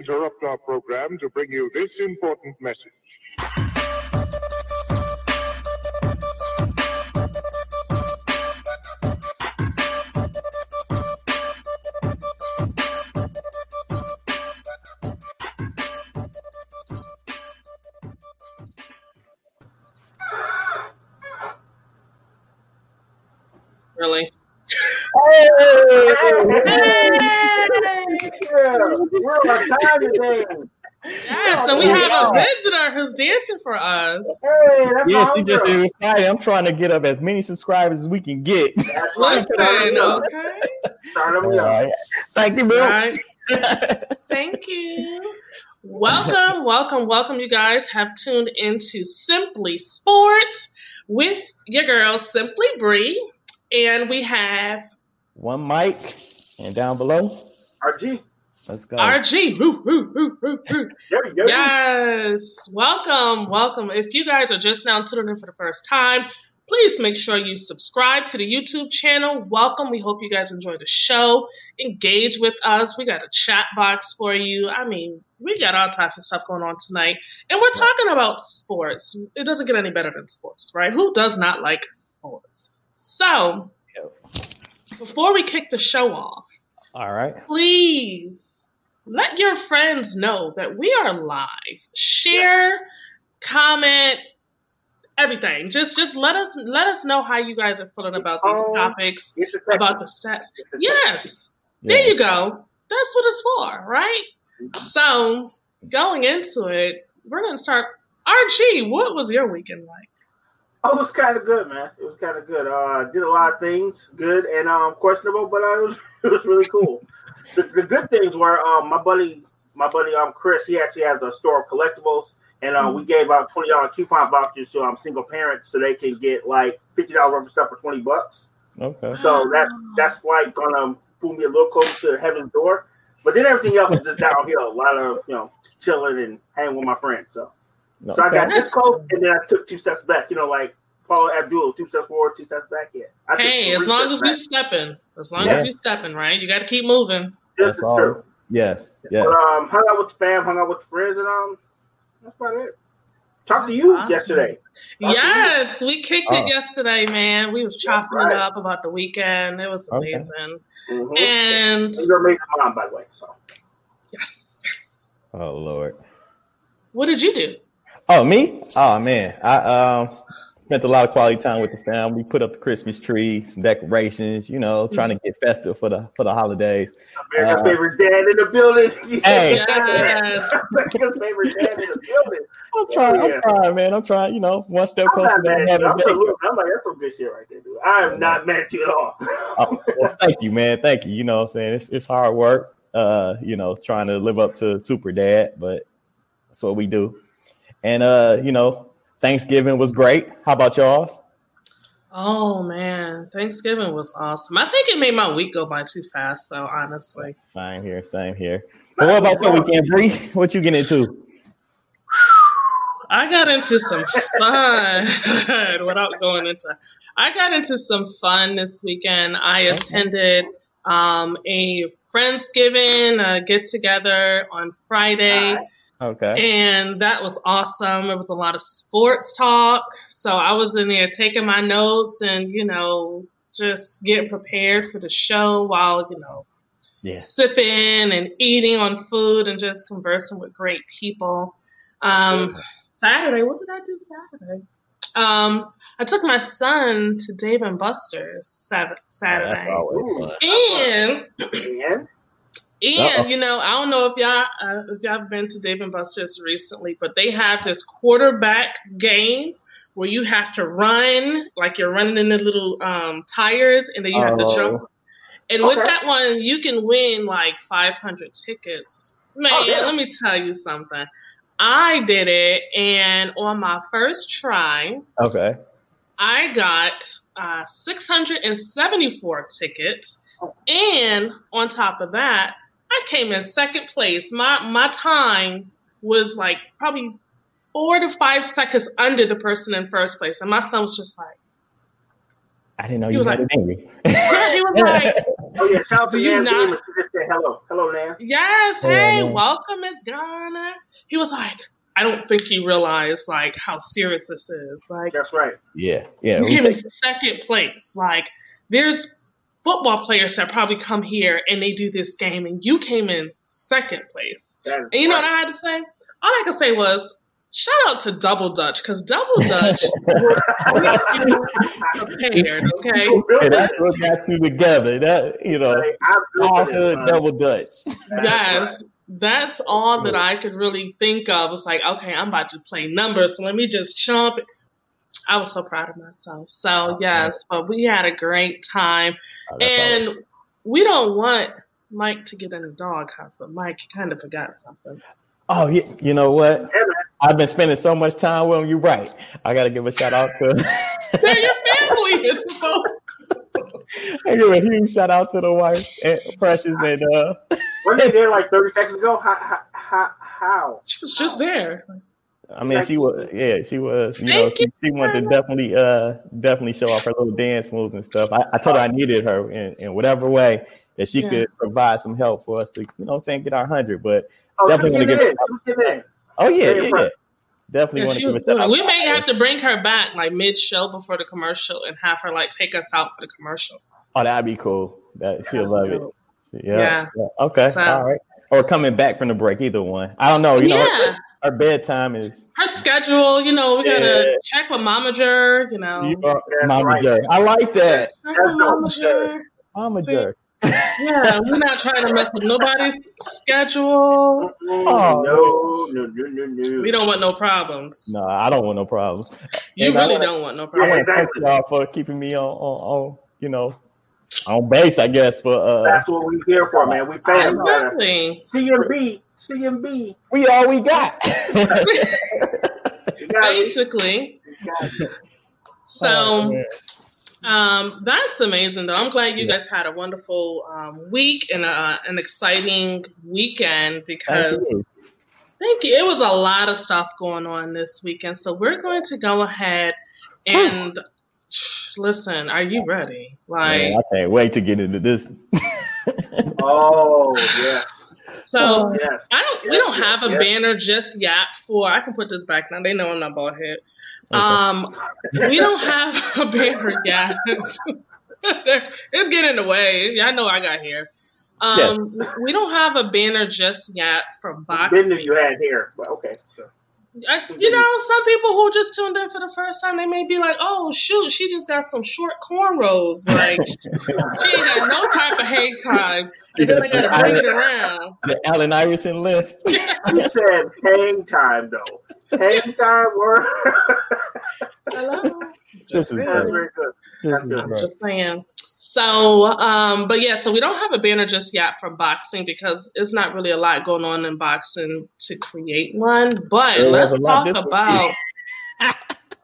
interrupt our program to bring you this important message. For us. Hey, that's Yeah, she just homegirl. excited. I'm trying to get up as many subscribers as we can get. That's. Listen, Start 'em okay. Start 'em All right. Thank you, Bill. All right. Thank you. Welcome, welcome, welcome. You guys have tuned into Simply Sports with your girl, Simply Bree. And we have One mic and down below. RG. Let's go. RG. Woo, woo, woo, woo, woo. There you go. Yes. Welcome, welcome. If you guys are just now tuning in for the first time, please make sure you subscribe to the YouTube channel. Welcome. We hope you guys enjoy the show. Engage with us. We got a chat box for you. I mean, we got all types of stuff going on tonight. And we're talking about sports. It doesn't get any better than sports, right? Who does not like sports? So, before we kick the show off, All right. please let your friends know that we are live. Share, comment, everything. Just just let us let us know how you guys are feeling about these Um, topics, Get the text. about the stats. Get the text. Yes. There you go. That's what it's for, right? So going into it, we're gonna start RG, what was your weekend like? Oh, it was kind of good, man. It was kind of good. Uh, did a lot of things, good and um questionable, but uh, it was it was really cool. the, the good things were um my buddy my buddy um Chris he actually has a store of collectibles and uh, we gave out twenty dollar coupon vouchers to um single parents so they can get like fifty dollars worth of stuff for twenty bucks. Okay. So that's that's like gonna pull me a little closer to heaven's door. But then everything else is just downhill. A lot of you know chilling and hanging with my friends. So No, so I got this close and then I took two steps back. You know, like Paula Abdul, two steps forward, two steps back. Yeah. I Hey, as long as steps we back. stepping, as long Yes. as you're stepping, right? You got to keep moving. This That's is all. true. Yes. Yes. But um, hung out with the fam, hung out with friends, and um, that's about it. Talked to you Awesome. yesterday. Talked to you. Yes, we kicked it yesterday, man. We was chopping right. it up about the weekend. It was Okay. amazing. Mhm. And You're an amazing mom, by the way. So yes, oh Lord. what did you do? Oh me? Oh man. I um spent a lot of quality time with the family. Put up the Christmas tree, some decorations. You know, trying to get festive for the for the holidays. America's Uh, favorite dad in the building. Hey. Yes. America's favorite dad in the building. I'm trying. Yeah. I'm trying, man. I'm trying. You know, one step I'm closer not to mad at I'm, I'm like, that's some good shit right there, dude. I am not mad at you at all. Oh, well, thank you, man. Thank you. You know what I'm saying? It's it's hard work. Uh, you know, trying to live up to super dad, but that's what we do. And uh, you know, Thanksgiving was great. How about y'all's? Oh man, Thanksgiving was awesome. I think it made my week go by too fast, though. Honestly, Same here, same here. But what about your weekend, Bree? What you get into? I got into some fun without going into. I got into some fun this weekend. I attended um, a friendsgiving uh, get together on Friday. Okay. And that was awesome. It was a lot of sports talk. So I was in there taking my notes and, you know, just getting prepared for the show while, you know, Yeah. sipping and eating on food and just conversing with great people. Um, Saturday, what did I do Saturday? Um, I took my son to Dave and Buster's Saturday. always. And And and Uh-oh. you know, I don't know if y'all uh, if y'all have been to Dave and Buster's recently, but they have this quarterback game where you have to run like you're running in the little um, tires, and then you have to Oh. jump. And with that one, you can win like 500 tickets. Man, Oh, yeah. let me tell you something. I did it, and on my first try, Okay. I got uh, 674 tickets, and on top of that, I came in second place. My my time was like probably four to five seconds under the person in first place, and my son was just like, I didn't know He you was had like- it in "Yeah, Yeah, he was like, Oh yeah, shout out to you Nan not- Damon. She just said hello. Hello, Nan. Yes, Oh, hey, man. welcome, Miss Garner. He was like, I don't think he realized like how serious this is. Like That's right. Yeah, yeah. you we came in second place. Like there's football players that probably come here and they do this game, and you came in second place. And you know what. I had to say? All I could say was. Shout out to Double Dutch because Double Dutch prepared, okay? Hey, that's what got you together. That you know, Like, I'm good all for hood son. double dutch. That's Yes, that's all that I could really think of. Was like, okay, I'm about to play numbers, so let me just jump. I was so proud of myself. So yes, but we had a great time, Oh, that's all. and we don't want Mike to get in the doghouse, but Mike kind of forgot something. Oh, yeah, you know what? I've been spending so much time with him. You're right. I got to give a shout out to. They're your family is supposed. I give a huge shout out to the wife, and Precious, and uh, Weren't they there like 30 seconds ago? How? how, how, how? She was just there. I mean, she was, yeah, she was. You Thank know, she, she wanted to definitely, uh, definitely show off her little dance moves and stuff. I, I told her I needed her in, in whatever way that she Yeah. could provide some help for us to, you know, what I'm saying, get our hundred. But Oh, Definitely wanna getting give in. She was getting in. oh yeah, yeah, yeah. definitely Yeah, want to give was a shout doing. out. We may have to bring her back like mid show before the commercial and have her like take us out for the commercial. Oh, that'd be cool. That she'll love it. Yeah. Yeah. yeah. Okay. So- All right. Or coming back from the break, either one. I don't know. You know, yeah. her, her bedtime is. her schedule, you know, we gotta Yeah. check with Momager, you know. You are That's right. I like that. Check That's with dope. Momager. Mama See? Jer. Yeah, we're not trying to mess with nobody's schedule. Mm, no, no, no, no, no. We don't want no problems. No, I don't want no problems. You And really wanna- don't want no problems. I Yeah, problems. want to thank y'all for keeping me on, on, on, you know, on base, I guess. For uh, That's what we're here for, man. We fans. We gotta- Exactly. CMB, CMB. we all we got. You got it. Basically. You got it. So Oh. Um, that's amazing, though. I'm glad you guys had a wonderful um, week and uh, an exciting weekend Thank because you. thank you. It was a lot of stuff going on this weekend, so we're going to go ahead and listen. Are you ready? Like, Man, I can't wait to get into this. Oh yes, so yes. I don't. we don't yes, have a yes. banner just yet for. I can put this back now. They know I'm not bald head. Okay. Um, we don't have a banner yet. it's getting in the way. Y'all know I got here. Um, we don't have a banner just yet for Didn't boxing. know you had here? but okay. So. I, you know, some people who just tuned in for the first time, they may be like, "Oh shoot, she just got some short cornrows. Like she ain't got no type of hang time." And then I gotta bring it around. the Allen Iverson lift. You said hang time though. Hang time word. Hello. This is saying. That's very good. That's is good. great. Just saying. So, um, but yeah, so we don't have a banner just yet for boxing because it's not really a lot going on in boxing to create one. But Sure, let's there's a lot talk about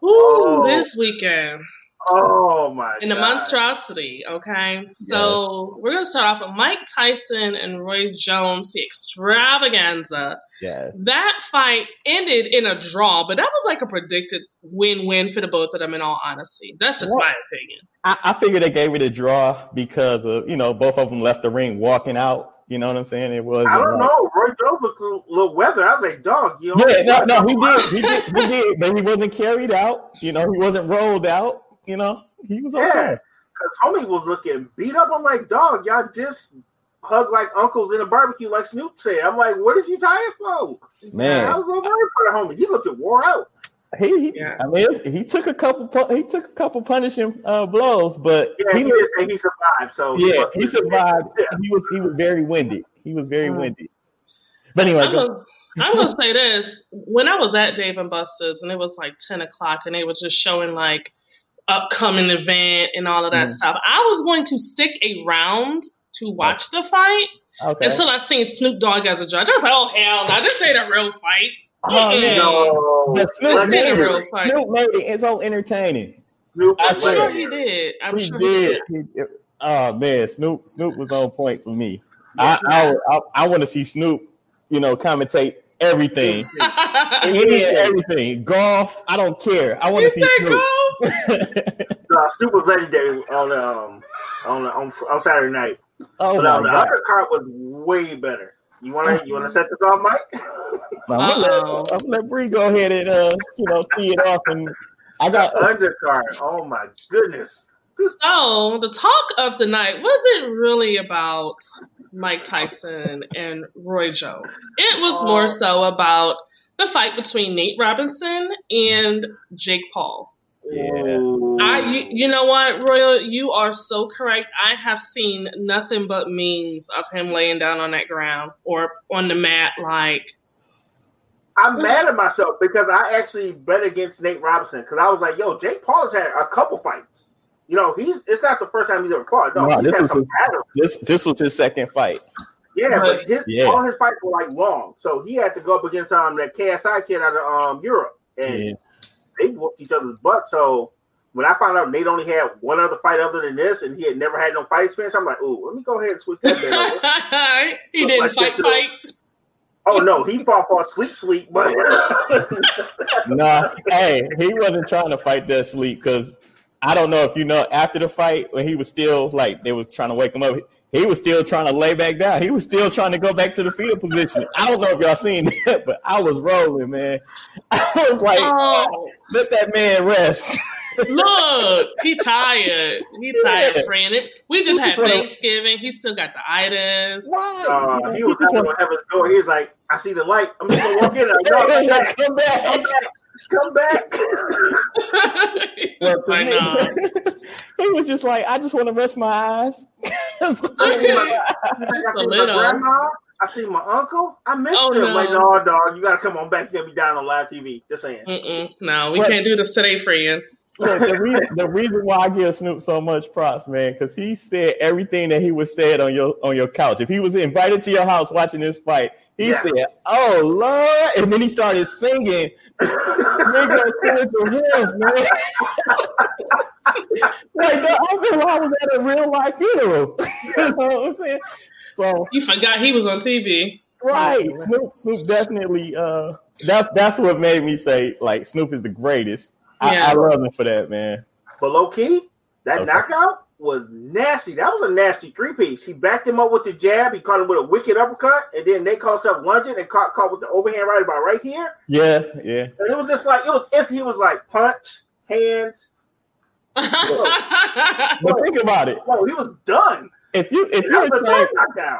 Ooh, Oh. this weekend Oh my in the god. monstrosity. Okay, so we're gonna start off with Mike Tyson and Roy Jones, the extravaganza. Yes. That fight ended in a draw, but that was like a predicted win-win for the both of them. In all honesty, that's just What? my opinion. I, I figured they gave it a draw because of you know both of them left the ring walking out. You know what I'm saying? It was. I don't know. Roy Jones looked a little weather. I was like, dog, you know. Yeah, no, no, he did, he did, he did, but he wasn't carried out. You know, he wasn't rolled out. You know, he was okay. Yeah, because homie was looking beat up. I'm like, dog, y'all just hug like uncles in a barbecue, like Snoop said. I'm like, what is you tired for? Man. I was a little worried for the homie. He looked wore out. He, he Yeah. I mean, he took a couple, he took a couple punishing uh, blows, but Yeah, he, he, did say he survived. So yeah, must he survived. Yeah. He was, he was very winded. He was very Mm. windy. But anyway, I'm gonna, I'm gonna say this. When I was at Dave and Buster's and it was like 10 o'clock and they were just showing like upcoming event and all of that Mhm. stuff, I was going to stick around to watch the fight okay. until I seen Snoop Dogg as a judge. I was like, oh hell no, this ain't a real fight. Oh, man. No, But Snoop This ain't a made real fight. Snoop made it. It's so entertaining. Snoop I I'm sure he did. I'm he sure did. he did. Oh man, Snoop Snoop was on point for me. I I, I, I want to see Snoop, you know, commentate everything, any and everything. Golf, I don't care. I want to see said Snoop. golf? uh, Snoop was legendary on um on on, on Saturday night. oh but my um, the god! undercard was way better. You wanna you wanna set this off, Mike? I'm gonna let, Uh-oh. I'm gonna let Bree go ahead and uh, you know, tee it off, and I got undercard. Oh my goodness. So the talk of the night wasn't really about Mike Tyson and Roy Jones. It was Oh. more so about the fight between Nate Robinson and Jake Paul. Yeah. I, you, you know what, Royal, you are so correct. I have seen nothing but memes of him laying down on that ground or on the mat, like, I'm mad at myself because I actually bet against Nate Robinson because I was like, yo, Jake Paul has had a couple fights. You know, he's it's not the first time he's ever fought. No, No, this was his- battles. this. This was his second fight. Yeah, but his, Yeah. all his fights were like long, so he had to go up against um that KSI kid out of um Europe, and Yeah. they whooped each other's butt. So when I found out Nate only had one other fight other than this, and he had never had no fight experience, I'm like, ooh, let me go ahead and switch that. bet over. he didn't fight, fight. oh no, he fought for sleep, sleep, but Nah, hey, he wasn't trying to fight that sleep because I don't know if you know after the fight when he was still like they was trying to wake him up. He was still trying to lay back down. He was still trying to go back to the fetal position. I don't know if y'all seen that, but I was rolling, man. I was like, Oh, let that man rest. look, he tired. He tired, Yeah. friend. It, we just had Thanksgiving. He still got the itis. uh, he He was just out want- to heaven's door. He was like, I see the light. I'm just gonna walk in. Like, He no, was come back, come back. Come back. He Well, was to like, me, nah. he was just like, I just want to rest my eyes. I see my. I see my grandma. I see my uncle. I miss Oh, him. no. Like, no, oh, dog, you gotta come on back. You gotta be down on live TV. Just saying. Mm-mm, no, we What? can't do this today, friend. Look, the reason, the reason why I give Snoop so much props, man, because he said everything that he was said on your on your couch. If he was invited to your house watching this fight, he Yeah. said, "Oh Lord," and then he started singing nigga spiritual hymns, man. like the feel like I was at a real life funeral. you know what I'm saying? So You forgot he was on TV. right, Snoop, Snoop definitely. Uh, that's that's what made me say like Snoop is the greatest. I, I love him for that, man. But low key, that Okay. knockout was nasty. That was a nasty three piece. He backed him up with the jab. He caught him with a wicked uppercut, and then they caught himself lunging and caught caught with the overhand right about right here. Yeah, yeah. And it was just like it was instant. He was like punch, hands. But think about it. Whoa, he was done. If you if you're, a a trained,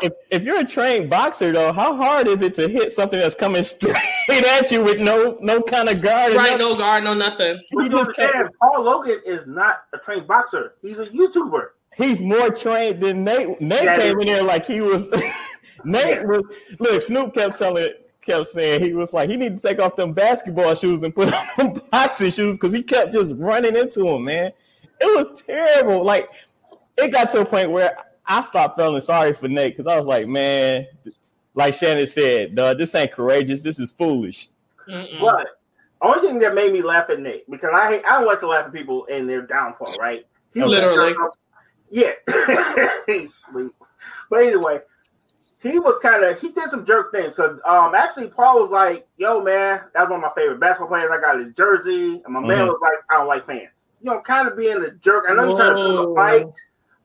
if, if you're a trained boxer though, how hard is it to hit something that's coming straight at you with no no kind of guard? right, no guard, no nothing. You just can't- understand, Paul Logan is not a trained boxer. He's a YouTuber. He's more trained than Nate. Nate Yeah, came it- in there like he was. Nate was look. Snoop kept telling, kept saying he was like he need to take off them basketball shoes and put on boxing shoes because he kept just running into him. Man, it was terrible. Like it got to a point where I stopped feeling sorry for Nate because I was like, man, like Shannon said, this ain't courageous. This is foolish. Mm-mm. But only thing that made me laugh at Nate because I hate, I don't like to laugh at people in their downfall. Right? He was Literally. Yeah, he's sleep. But anyway, he was kind of he did some jerk things. Cause um actually Paul was like, "Yo man, that was one of my favorite basketball players. I got his jersey." And my man Mhm. was like, "I don't like fans." You know, kind of being a jerk. I know you're trying to build a Whoa. fight,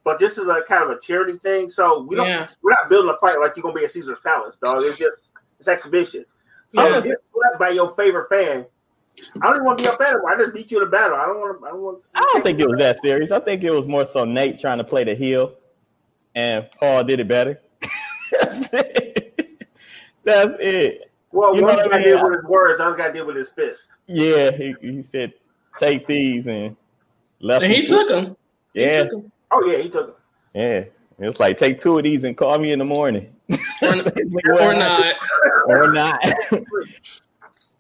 but this is a kind of a charity thing. So we don't Yeah. we're not building a fight like you're gonna be at Caesar's Palace, dog. It's just it's exhibition. So Yeah. to get swept by your favorite fan. I don't even want to be a fan anymore. I just beat you in a battle. I don't want to. I don't want. I don't think it was that serious. I think it was more so Nate trying to play the heel, and Paul did it better. That's it. That's it. Well, You know one what I guy mean? did with his words, the other guy did with his fist. Yeah, he, he said, "Take these," and left. And he him. took him. He Yeah, took him. Oh yeah, he took him. yeah. It was like, take two of these and call me in the morning, Or, or not. or not.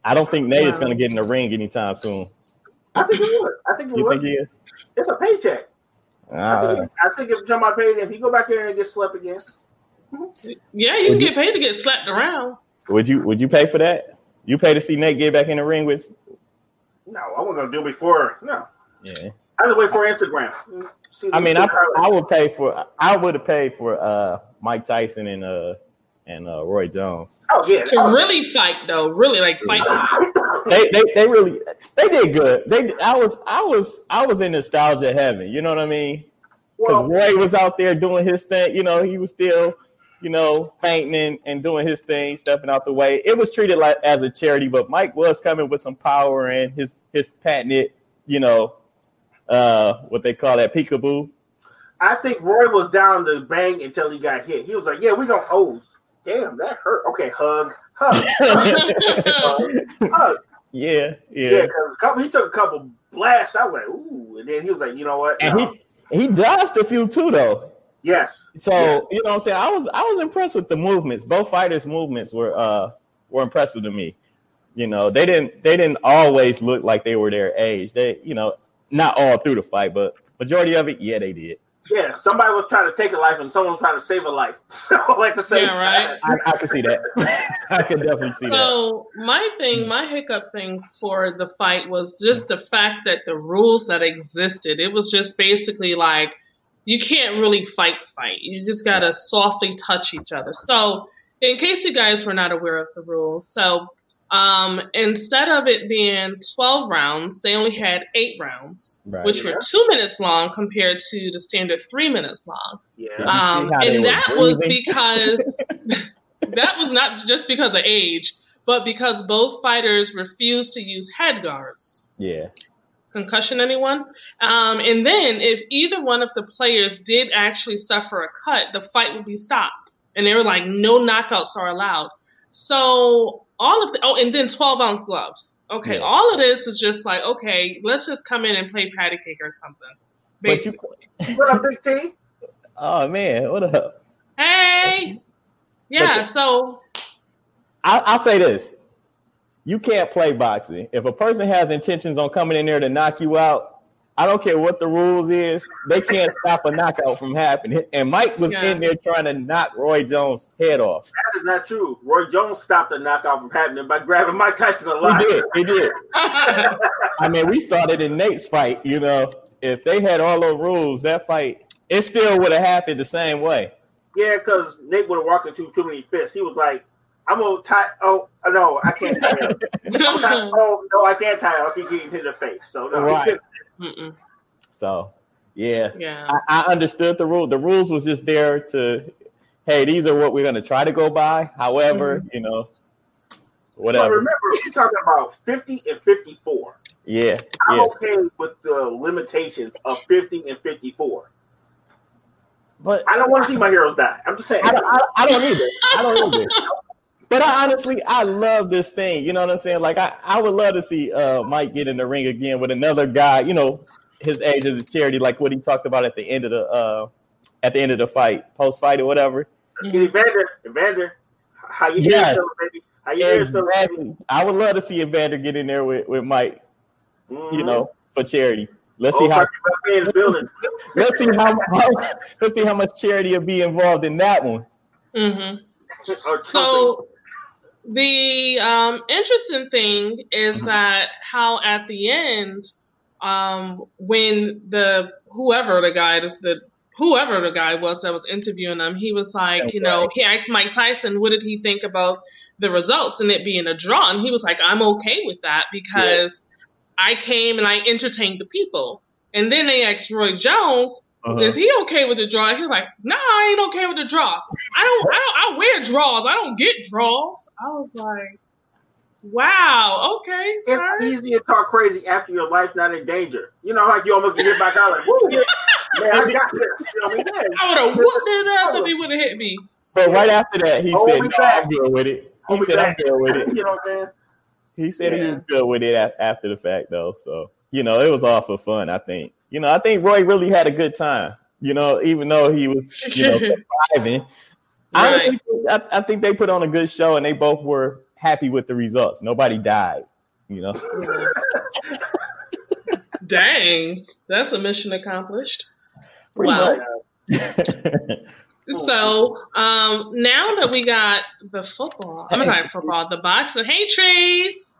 I don't think Nate is going to get in the ring anytime soon. I think he would. I think he You would. think he is? It's a paycheck. I Uh, think, I think if somebody paid him, he go back there and get slept again. Yeah, you can get paid to get slapped around. would you? Would you pay for that? You pay to see Nate get back in the ring with? No, I wasn't gonna do it before. No, Yeah. I just wait for Instagram. See- I mean, I I would pay for. I would have paid for uh Mike Tyson and uh and uh, Roy Jones. Oh yeah. To oh, really fight though, really like fight. They, they they really they did good. They I was I was I was in nostalgia heaven. You know what I mean? Because well, Roy was out there doing his thing. You know, he was still you know fainting and, and doing his thing, stepping out the way. It was treated like as a charity, but Mike was coming with some power and his his patented you know uh what they call that peekaboo. I think Roy was down to bang until he got hit. He was like, "Yeah, we gonna oh, damn, that hurt." Okay, hug, hug, hug. yeah, Yeah, yeah. 'cause a couple, he took a couple blasts. I was like, "Ooh," and then he was like, "You know what?" And No. he he dodged a few too though. yes, So Yes. you know what I'm saying? I was I was impressed with the movements. Both fighters' movements were uh were impressive to me. You know, they didn't they didn't always look like they were their age. They, you know, not all through the fight, but majority of it, yeah, they did. yeah. Somebody was trying to take a life, and someone was trying to save a life. So at the same Yeah, right. time, I, I can see that. I can definitely see that. So my thing, my hiccup thing for the fight was just the fact that the rules that existed. It was just basically like you can't really fight fight. You just gotta softly touch each other. So in case you guys were not aware of the rules, so um, instead of it being 12 rounds, they only had eight rounds, Right. which were two minutes long compared to the standard three minutes long. yeah. Um, see how they and that was because that was not just because of age, but because both fighters refused to use head guards. yeah. Concussion, anyone? Um, and then, if either one of the players did actually suffer a cut, the fight would be stopped. And they were like, no knockouts are allowed. So, all of the, oh, and then 12 ounce gloves. Okay, Yeah. all of this is just like, okay, let's just come in and play patty cake or something. But you- Basically. What up, Big T? Oh man, what up? Hey! Yeah, the- so I, I'll say this: you can't play boxing if a person has intentions on coming in there to knock you out. I don't care what the rules is; they can't stop a knockout from happening. And Mike was Yeah. in there trying to knock Roy Jones' head off. That is not true. Roy Jones stopped the knockout from happening by grabbing Mike Tyson He did. He did. I mean, we saw that in Nate's fight. You know, if they had all those rules, that fight it still would have happened the same way. Yeah, because Nate would have walked into too many fists. He was like, "I'm gonna tie." Oh no, I can't tie him. I'm not- oh no, I can't tie him. I keep getting hit in the face. So no, he Right. Couldn't. Mm-mm. So, yeah, Yeah. I, I understood the rule. The rules was just there to, hey, these are what we're going to try to go by. However, mm-hmm. you know, But whatever. remember, we're talking about 50 and 54. Yeah, I'm yeah. okay with the limitations of 50 and 54. But I don't want to see my heroes die. I'm just saying. I, don't- I, I don't either. I don't either. But I honestly, I love this thing. You know what I'm saying? Like, I, I would love to see uh, Mike get in the ring again with another guy. You know, his age as a charity, like what he talked about at the end of the uh, at the end of the fight, post fight or whatever. Get Evander. Evander, how you Yes. feeling, baby? How you feeling, baby? I would love to see Evander get in there with, with Mike. Mhm. You know, for charity. Let's see Oh, how fucking referee in the building. let's see how, how let's see how much charity will be involved in that one. hmm. So the um, interesting thing is that how at the end, um, when the whoever the guy is the whoever the guy was that was interviewing him, he was like, you know, he asked Mike Tyson, what did he think about the results and it being a draw, and he was like, I'm okay with that because I came and I entertained the people. And then they asked Roy Jones, Uh-huh. is he okay with the draw? He was like, Nah, I ain't okay with the draw. I don't, I don't, I wear draws. I don't get draws. I was like, Wow, okay, sir. It's easy to talk crazy after your life's not in danger. You know, like you almost get hit back out, like, whoa, man, I got this. You know what I mean? Yeah. I would have whooped his ass if he would have hit me. But right after that, he Hold said, me no. I'm good with it. He Hold me said, I'm good with it. You know what I'm saying? He said he Yeah. was good with it after the fact, though. So, you know, it was all for fun, I think. You know, I think Roy really had a good time, you know, even though he was, you know, surviving. Honestly, I, I think they put on a good show and they both were happy with the results. Nobody died, you know. Dang, that's a mission accomplished. Pretty Wow. So um, now that we got the football, I'm sorry, football, the box. boxing. Hey, Trees.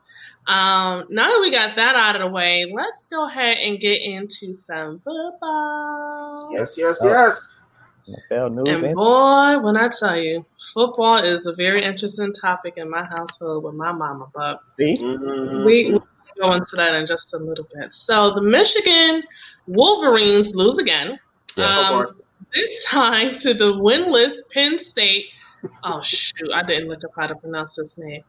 Um, now that we got that out of the way, let's go ahead and get into some football. Yes, yes, Oh. yes. NFL news. And boy, when I tell you, football is a very interesting topic in my household with my mama. But See? Mhm. we will go into that in just a little bit. So the Michigan Wolverines lose again. Yeah. Um, this time to the winless Penn State. Oh shoot! I didn't look up how to pronounce his name.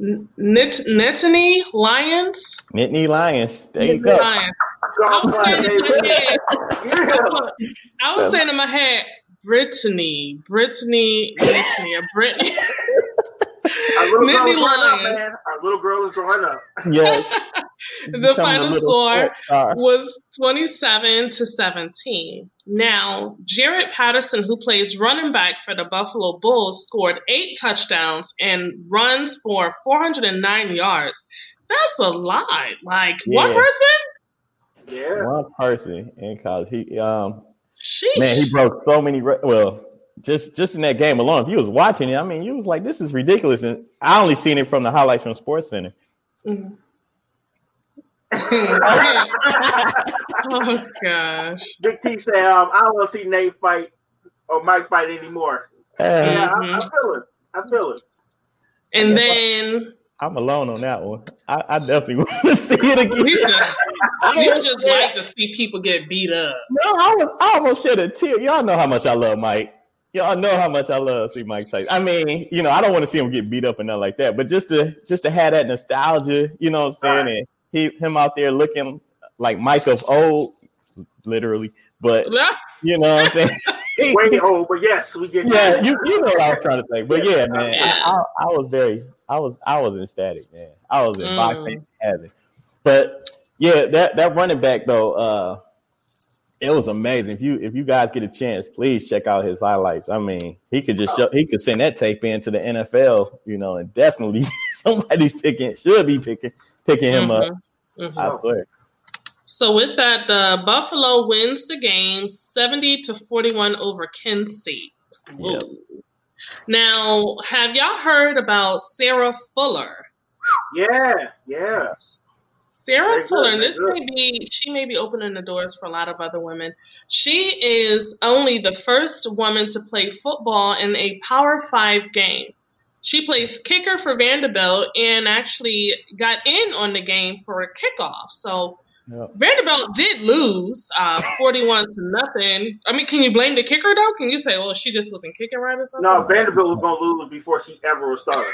N- Nit- Nittany Lions. Nittany Lions. There you Nittany go. Lions. I was saying in my head. I was saying in my head, Brittany, Brittany, Brittany, or Brittany. Our little girl is growing up, man. Our little girl is growing up. Yes. The final score star. was 27 to 17. Now, Jaret Patterson, who plays running back for the Buffalo Bulls, scored eight touchdowns and runs for 409 yards. That's a lot. Like one person? Yeah. One person in college. He um Sheesh. man, he broke so many. Re- well, just just in that game alone, if you was watching it, I mean, you was like, this is ridiculous. And I only seen it from the highlights from Sports Center. Mhm. oh gosh. Big T said, um, I don't want to see Nate fight or Mike fight anymore. Yeah, I, I Mhm. feel it. I feel it. And then I'm alone on that one. I, I definitely want to see it again. he said, I you just like to see people get beat up. No, I, was, I almost shed a tear. Y'all know how much I love Mike. Y'all know how much I love see Mike Tyson. I mean, you know, I don't want to see him get beat up and nothing like that, but just to just to have that nostalgia, you know what I'm saying? And he him out there looking like Mike of old, literally. But you know what I'm saying? Way old, but yes, we get yeah, you, you know what I was trying to say. But yeah, man, Yeah. I, I, I was very I was I was ecstatic, man. I was in Mm. boxing heaven. But yeah, that that running back though, uh it was amazing. If you if you guys get a chance, please check out his highlights. I mean, he could just show, he could send that tape into the NFL, you know, and definitely somebody's picking should be picking picking him up. Mhm, mhm. I swear. So with that, the Buffalo wins the game 70 to 41 over Kent State. Yep. Now, have y'all heard about Sarah Fuller? Yeah, yeah. Sarah Very Fuller, and very this good. may be she may be opening the doors for a lot of other women. She is only the first woman to play football in a Power Five game. She plays kicker for Vanderbilt and actually got in on the game for a kickoff. So Yep. Vanderbilt did lose uh, 41 to nothing. I mean, can you blame the kicker though? Can you say, well, she just wasn't kicking right or something? No, Vanderbilt was gonna lose before she ever was started.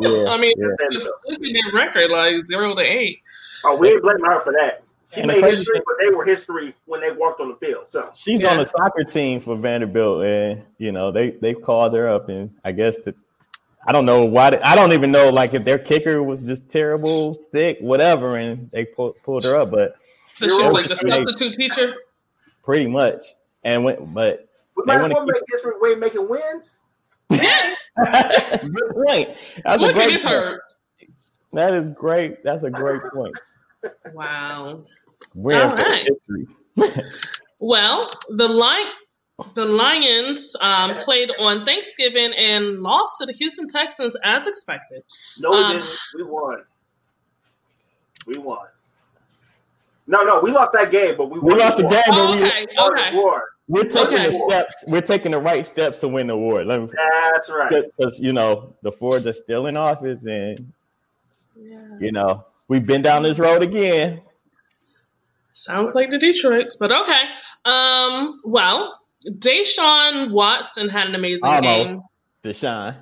Yeah. I mean, yeah. just look at their record, like zero to eight. Oh, we ain't blaming her for that. She made history, thing- but they were history when they walked on the field. So She's Yeah. on the soccer team for Vanderbilt, and you know they they called her up, and I guess that I don't know why. They, I don't even know like if their kicker was just terrible, sick, whatever, and they pull, pulled her up, but So she was like the substitute teacher. pretty much. And went, but we They might wanna make history way making wins. good point. That's a Look at great this point. hurt. That is great. That's a great point. Wow. We're All in for right. history. Well, the lion, the Lions um, played on Thanksgiving and lost to the Houston Texans as expected. No, we Um, didn't. We won. We won. No, no, we lost that game, but we We won. lost the game, but Oh, we, okay, Won the okay. award. we're taking Okay. the steps. We're taking the right steps to win the award. Let me, That's right. because you know the Fords are still in office, and Yeah. you know we've been down this road again. Sounds like the Detroits, but okay. Um, well, Deshaun Watson had an amazing Almost. game. Deshaun,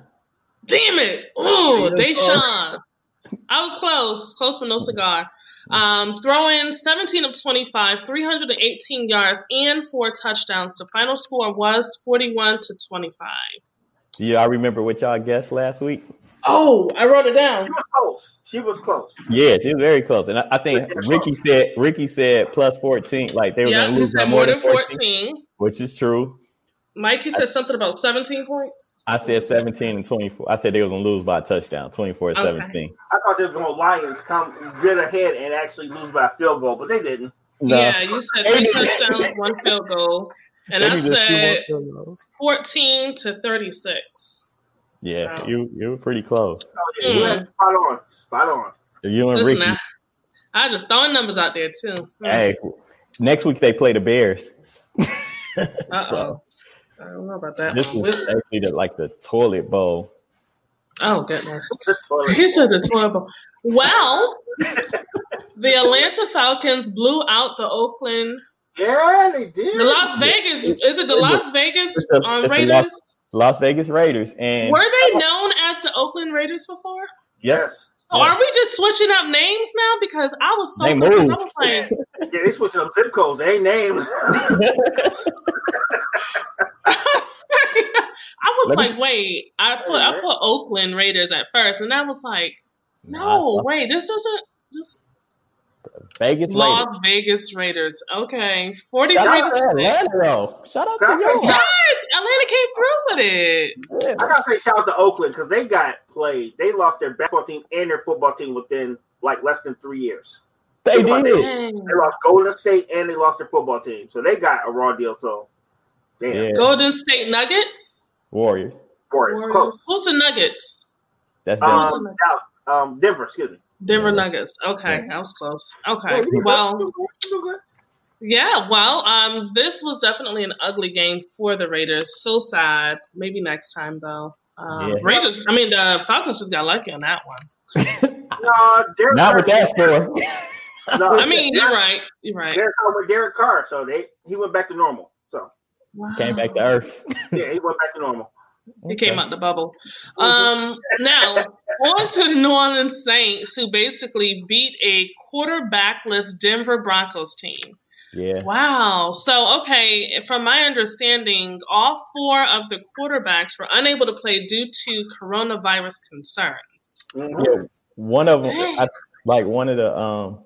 Damn it! Oh. Deshaun. I was close, close but no cigar. Um, throwing 17 of 25, 318 yards, and four touchdowns. The final score was 41 to 25. yeah, I remember what y'all guessed last week. Oh, I wrote it She down. was close. She was close. Yeah, she was very close, and I, I think Ricky said Ricky said plus fourteen, like they were Yeah, going to he lose by more than 14. which is true. Mike, you said something about 17 points. I said seventeen and twenty four. I said they were going to lose by a touchdown, twenty four to Okay. seventeen. I thought they were going to Lions come get ahead and actually lose by a field goal, but they didn't. No. Yeah, you said They three touchdowns, one field goal. And They I said do more field goals. 14 to 36. Yeah, So- you you were pretty close. Oh, yeah, you spot on. Spot on. You and Listen, Ricky. I, I just throwing numbers out there too. Hmm. Hey, Next week they play the Bears. Uh so oh. I don't know about that this one. was actually the, like the toilet bowl. Oh goodness. He said the toilet bowl. Well, the Atlanta Falcons blew out the Oakland, Yeah, they did. the Las Vegas. Is it the Las Vegas It's the- um, it's the Raiders? Las Vegas Raiders. And Were they known as the Oakland Raiders before? Yes. So Yeah. are we just switching up names now? Because I was so They confused. I was like, Yeah, they switching up zip codes. They ain't names. I was Let me- like, wait, I put I put Oakland Raiders at first, and I was like, no, Nah, wait, this doesn't this Vegas Raiders. Las Vegas Raiders. Okay, forty-three Shout out to to six. Atlanta, though. Shout out to That's y'all. right. Yes, Atlanta came through with it. Yeah. I gotta say shout out to Oakland because they got played. They lost their basketball team and their football team within like less than three years. They Dang. did. Dang. They lost Golden State and they lost their football team, so they got a raw deal. So, damn, Yeah. Golden State Nuggets. Warriors. Warriors Warriors. close. Who's the Nuggets? That's Um, them. Awesome. Dallas- um, Denver, excuse me. Denver Nuggets. Okay, that was close. Okay, Yeah, well. good, you do good, you do good. Yeah, well, um, this was definitely an ugly game for the Raiders. So sad. Maybe next time though. Um, Yeah. Raiders. I mean, the Falcons just got lucky on that one. No, Derek Not with that score. No, I mean, you're right. You're right. Derek Carr with Derek Carr, so they he went back to normal. So Wow. Came back to earth. yeah, he went back to normal. He came out the bubble. Um, now on to the New Orleans Saints, who basically beat a quarterbackless Denver Broncos team. Yeah. Wow. So, okay, from my understanding, all four of the quarterbacks were unable to play due to coronavirus concerns. Mhm. Yeah. One of them, I, like one of the, um,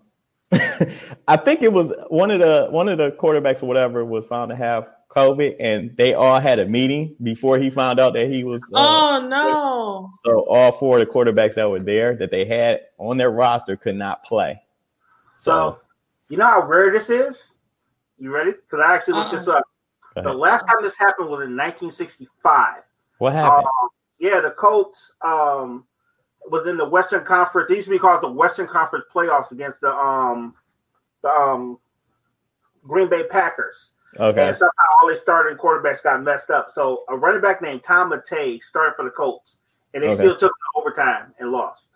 I think it was one of the one of the quarterbacks or whatever was found to have COVID, and they all had a meeting before he found out that he was. Uh, oh no. So all four of the quarterbacks that were there that they had on their roster could not play. So So you know how rare this is. You ready? Because I actually looked Uh-uh. this up. The last time this happened was in 1965. what Um, happened? yeah, the Colts um, was in the Western Conference. It used to be called the Western Conference playoffs against the um, the um, Green Bay Packers. Okay. And somehow all their starting quarterbacks got messed up. So a running back named Tom Matte started for the Colts, and they Okay. still took it overtime and lost.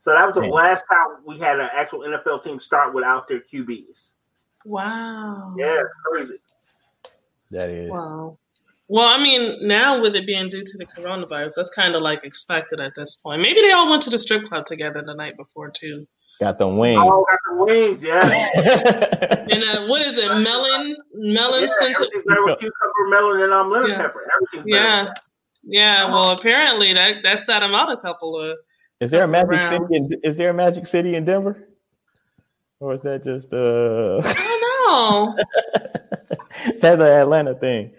So that was the Damn. last time we had an actual NFL team start without their QBs. Wow. Yeah, crazy. That is. Wow. Well, I mean, now with it being due to the coronavirus, that's kind of like expected at this point. Maybe they all went to the strip club together the night before too. Got them wings. Oh, got the wings, yeah. And uh, what is it? Melon, melon yeah scented. with cucumber, melon, and um, lemon Yeah. pepper. Everything's. Yeah, with yeah. Well, apparently that that sat him out a couple of. is there a magic Rounds. city? In, is there a magic city in Denver? Or is that just uh I don't know. is that the Atlanta thing?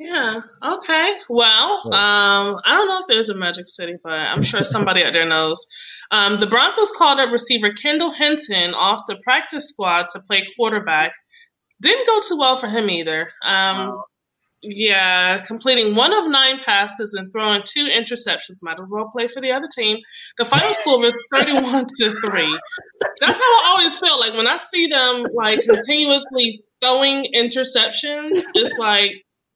Yeah. Okay. Well, um, I don't know if there's a Magic City, but I'm sure somebody out there knows. Um, the Broncos called up receiver Kendall Hinton off the practice squad to play quarterback. Didn't go too well for him either. Um, yeah, completing one of nine passes and throwing two interceptions. Might as well play for the other team. The final score was 31 to three. That's how I always feel. Like when I see them like continuously throwing interceptions, it's like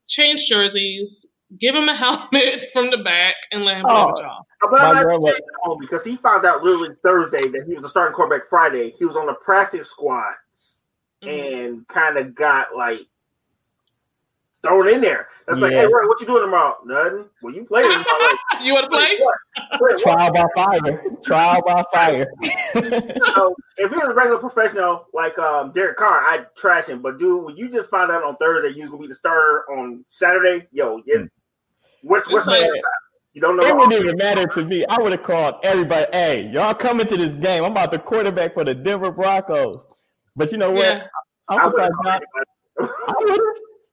change jerseys, give him a helmet from the back, and let him play Oh. the job. But I'm My not girl saying because he found out literally Thursday that he was a starting quarterback Friday. He was on the practice squads Mhm. and kind of got like thrown in there. That's like, hey, Roy, what you doing tomorrow? Nothing. Well, you playing tomorrow. You want to play? What? Trial by fire. Trial by fire. So if he was a regular professional like um, Derek Carr, I'd trash him. But dude, when you just found out on Thursday you was gonna be the starter on Saturday, yo, yeah, what's what's It's like-? You don't know. it wouldn't even matter to me. I would have called everybody, hey, y'all coming to this game. I'm about the quarterback for the Denver Broncos. But you know what? Yeah. I'm I would surprised have not. I would have.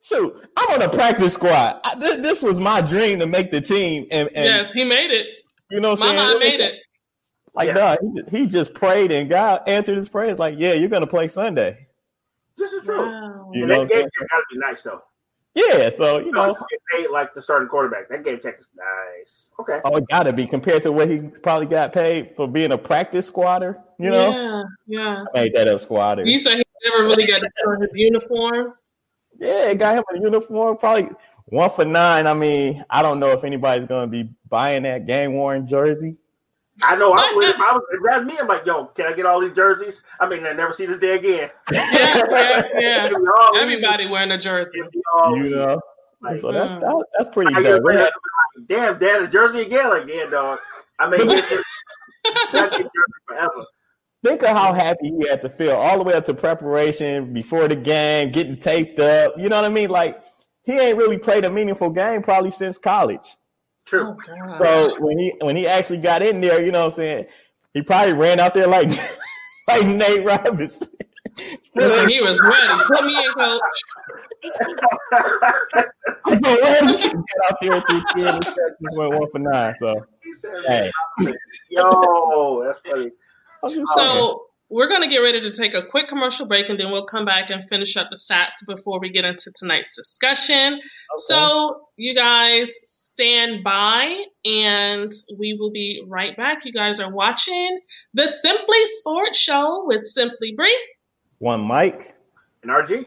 Shoot, I'm on a practice squad. I, this, this was my dream to make the team, and, and yes, he made it. you know, what I'm Mama, saying? I made it. Like, Yeah. nah, he, he just prayed, and God answered his prayers. Like, yeah, you're gonna play Sunday. This is true. Wow. You And know, that game gotta be nice though. Yeah. So you You know, know, paid like the starting quarterback. That game check is nice. Okay. oh, it gotta be compared to what he probably got paid for being a practice squatter. You know, Yeah, yeah. I made that up, squatter. You said he Never really got to put his uniform. Yeah, got him a uniform. Probably one for nine. I mean, I don't know if anybody's gonna be buying that game worn jersey. I know I would if I was if that's me, I'm like, yo, can I get all these jerseys? I mean, I never see this day again. Yeah, yeah, yeah. It'd be. Everybody wearing a jersey. It'd be all You know, Like, so that's Mm. that, that's pretty I get dope. We had- like, damn, dad, a jersey again? Like, yeah, dog. I mean, this is that jersey forever. Think of how happy he had to feel all the way up to preparation before the game, getting taped up. You know what I mean? Like he ain't really played a meaningful game probably since college. True. Oh, So when he when he actually got in there, you know what I'm saying, he probably ran out there like like Nate Robinson. Listen, he was ready. Put me in, coach. I'm ready get out there through three interceptions, went one for nine. So hey, Yo, that's funny. I'm just saying. So we're going to get ready to take a quick commercial break and then we'll come back and finish up the stats before we get into tonight's discussion. So you guys stand by and we will be right back. You guys are watching the Simply Sports Show with Simply Bree. one mic. And RG?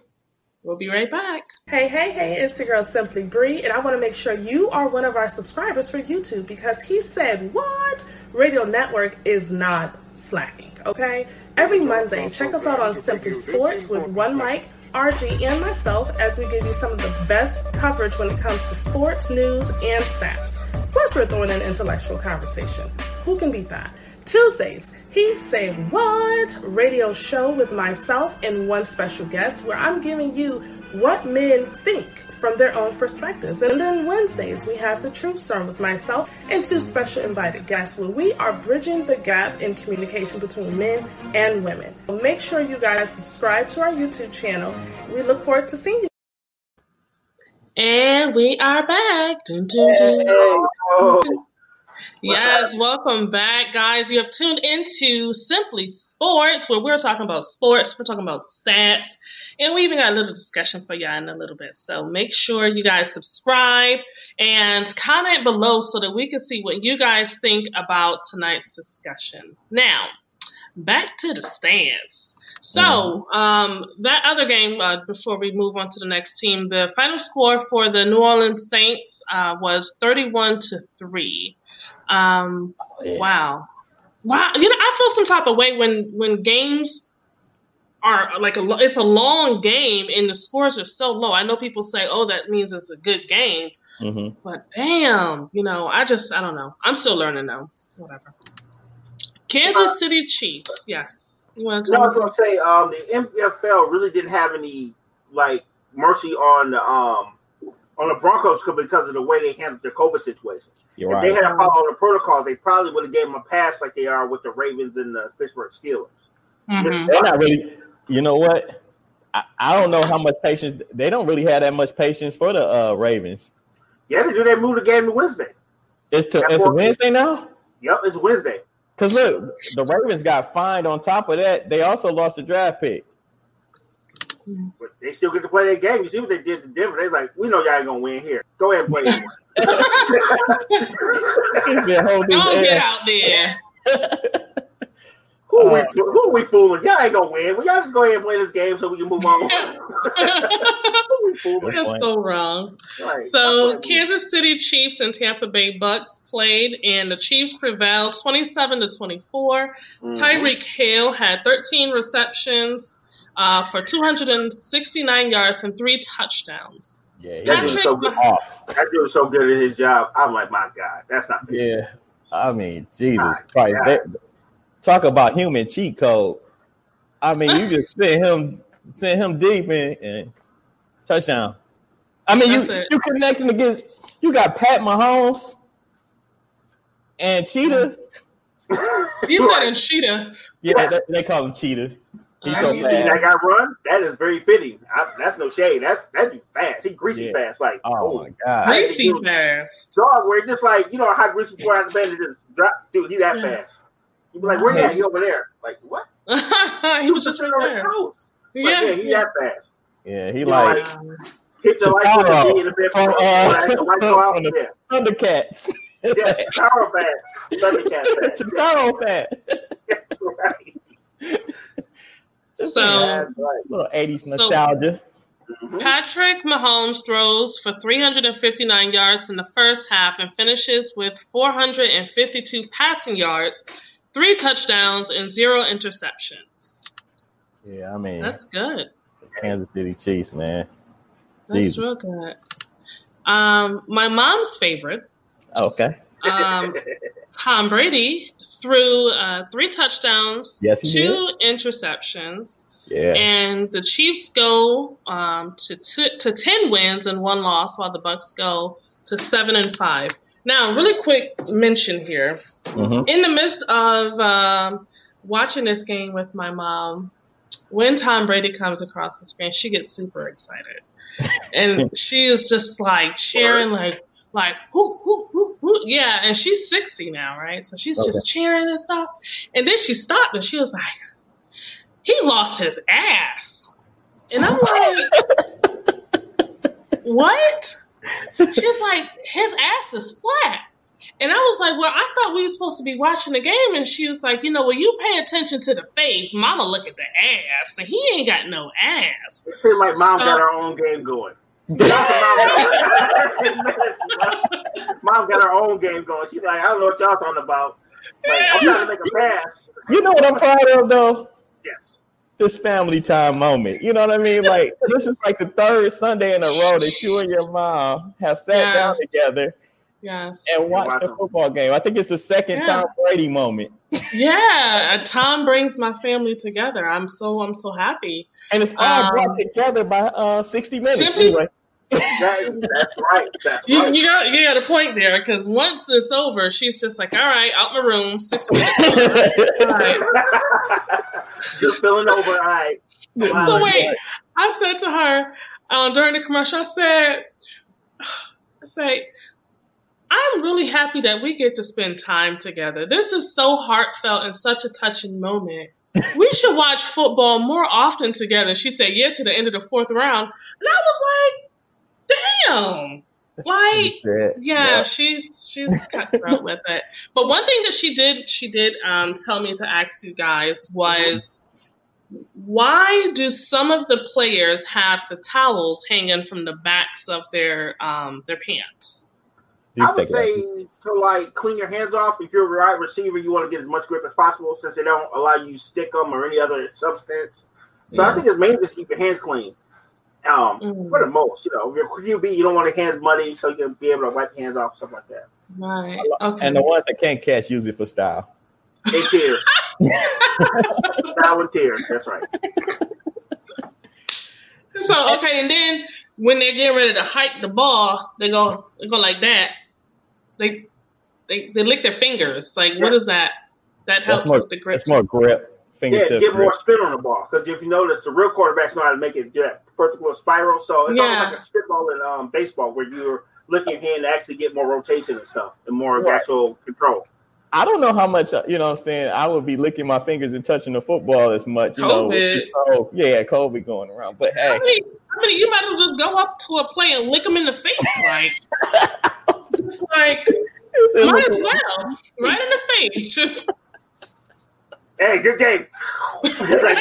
We'll be right back. Hey, hey, hey, it's your girl Simply Bree, and I want to make sure you are one of our subscribers for YouTube because he said, What? Radio Network is not slacking, okay? Every Monday, check us out on Simply Sports with one mic, RG, and myself as we give you some of the best coverage when it comes to sports, news, and stats. Plus, we're throwing in intellectual conversation. Who can beat that? Tuesdays, he said what radio show with myself and one special guest where I'm giving you what men think from their own perspectives. And then Wednesdays, we have the Truth Serum with myself and two special invited guests where we are bridging the gap in communication between men and women. Make sure you guys subscribe to our YouTube channel. We look forward to seeing you. And we are back. Dun, dun, dun. Oh, Yes, welcome back, guys. You have tuned into Simply Sports, where we're talking about sports, we're talking about stats, and we even got a little discussion for y'all in a little bit. So make sure you guys subscribe and comment below so that we can see what you guys think about tonight's discussion. Now, back to the stands. So, um, that other game, uh, before we move on to the next team, the final score for the New Orleans Saints uh, was 31 to 3. Um, wow. Wow. You know, I feel some type of way when, when games are like a, it's a long game and the scores are so low. I know people say, oh, that means it's a good game. hmm But damn, you know, I just I don't know. I'm still learning though. Whatever. Kansas City Chiefs. Yes. You want to no, I was gonna say, um, the NFL really didn't have any like mercy on the um on the Broncos because of the way they handled their COVID situation. You're If they had followed the protocols, they probably would have gave them a pass like they are with the Ravens and the Pittsburgh Steelers. Mhm. They're not really. You know what? I, I don't know how much patience they don't really have that much patience for the uh, Ravens. Yeah, they do. They move the game to Wednesday. It's to it's a Wednesday now. Yep, it's Wednesday. Cause look, the Ravens got fined. On top of that, they also lost a draft pick. But they still get to play their game. You see what they did to Denver? They're like, we know y'all ain't gonna win here. Go ahead and play. this one." Their whole new Don't get out there. who, we, Uh, who we fooling? Y'all ain't gonna win. Well, y'all just go ahead and play this game so we can move on. who we fooling? That's so wrong. Right. So Kansas City Chiefs and Tampa Bay Bucks played, and the Chiefs prevailed 27 to 24. Mhm. Tyreek Hill had 13 receptions uh, for 269 yards and three touchdowns. Yeah, he That was so Patrick good. off. That dude was so good at his job. I'm like, my God, that's not fair. Yeah, I mean, Jesus My Christ! God. They- talk about human cheat code. I mean, you just send him, send him deep and, and touchdown. I mean, That's you it. you connecting against. You got Pat Mahomes and Cheetah. You said in Cheetah. Yeah, they, they call him Cheetah. He's so you see that guy run? That is very fitting. I, that's no shade. That's that dude fast. He greasy Yeah. fast. Like Oh, oh. my god! Greasy fast. dog, where just like you know how greasy pour out the bed and just drop. Dude, he that Yeah. fast. You be like, where you at? He over there. Like what? he was just right on there. the couch. Like, Yeah. yeah, he that fast. Yeah, he You know, like Um, Hit the lights Chicago. on the in the bed. From, uh, Like, the lights go from the- Yeah, Thundercats. yeah, Chicago fast. Thundercat fast. Chicago fat. right. So That's right. little 80s nostalgia. Mhm. Patrick Mahomes throws for 359 yards in the first half and finishes with 452 passing yards, three touchdowns, and zero interceptions. yeah, I mean, That's good. Kansas City Chiefs, man. That's Jesus. real good. Um, my mom's favorite, Okay. um, Tom Brady, threw uh, three touchdowns, Yes, two interceptions, Yeah. and the Chiefs go um, to to ten wins and one loss, while the Bucks go to seven and five. Now, really quick mention here: hmm in the midst of um, watching this game with my mom, when Tom Brady comes across the screen, she gets super excited, and she is just like cheering, like like whoo, whoo, whoo, whoo. yeah, and she's sixty now, right? So she's just cheering and stuff, and then she stopped and she was like, "He lost his ass," and I'm like, "What?" She's like, "His ass is flat." And I was like, well, I thought we were supposed to be watching the game. And she was like, you know, well, you pay attention to the face. Mama look at the ass. And he ain't got no ass. It seems like mom So- got her own game going. mom got her own game going. She's like, I don't know what y'all talking about. Like, I'm trying to make a pass. You know what I'm proud of though? Yes. This family time moment. You know what I mean? Like this is like the third Sunday in a row that you and your mom have sat Yes. down together Yes. and watched watch the football game. I think it's the second Yeah. Tom Brady moment. Yeah. Tom brings my family together. I'm so, I'm so happy. And it's all Um, brought together by uh 60 minutes. Simply- Anyway. That is, that's right. That's You, right. you got, you got a point there. Because once it's over, she's just like, all right, out my room, six minutes. right. Just filling over. All right. So wait, I said to her um, during the commercial, I said, I say, I'm really happy that we get to spend time together. This is so heartfelt and such a touching moment. We should watch football more often together. She said, yeah, to the end of the fourth round. And I was like, damn. Like, Yeah. yeah, she's she's cutthroat with it. But one thing that she did she did um, tell me to ask you guys was why do some of the players have the towels hanging from the backs of their um, their pants? I would say to like clean your hands off. If you're a right receiver, you want to get as much grip as possible since they don't allow you to stick them or any other substance. So I think it's mainly just keep your hands clean. Um, Mm. for the most, you know, if you're QB, you don't want to hands money, so you can be able to wipe your hands off, stuff like that. Right. Okay. And the ones that can't catch use it for style. Eight tears, sour tears. That's right. So okay, and then when they're getting ready to hike the ball, they go they go like that. They they they lick their fingers. Like what is that? That helps more, with the grip. that's more grip. Yeah, get grip. more spin on the ball because if you notice, the real quarterbacks know how to make it do that perfect little spiral. So it's Yeah. almost like a spitball in um, baseball where you're licking your hand to actually get more rotation and stuff and more Right. actual control. I don't know how much uh, you know. what I'm saying I would be licking my fingers and touching the football as much. You COVID. the- oh yeah, COVID going around. But How hey, many, how many, you might as well just go up to a player and lick him in the face, like, just like, might as well, right in the face, just. Hey, good game. Like!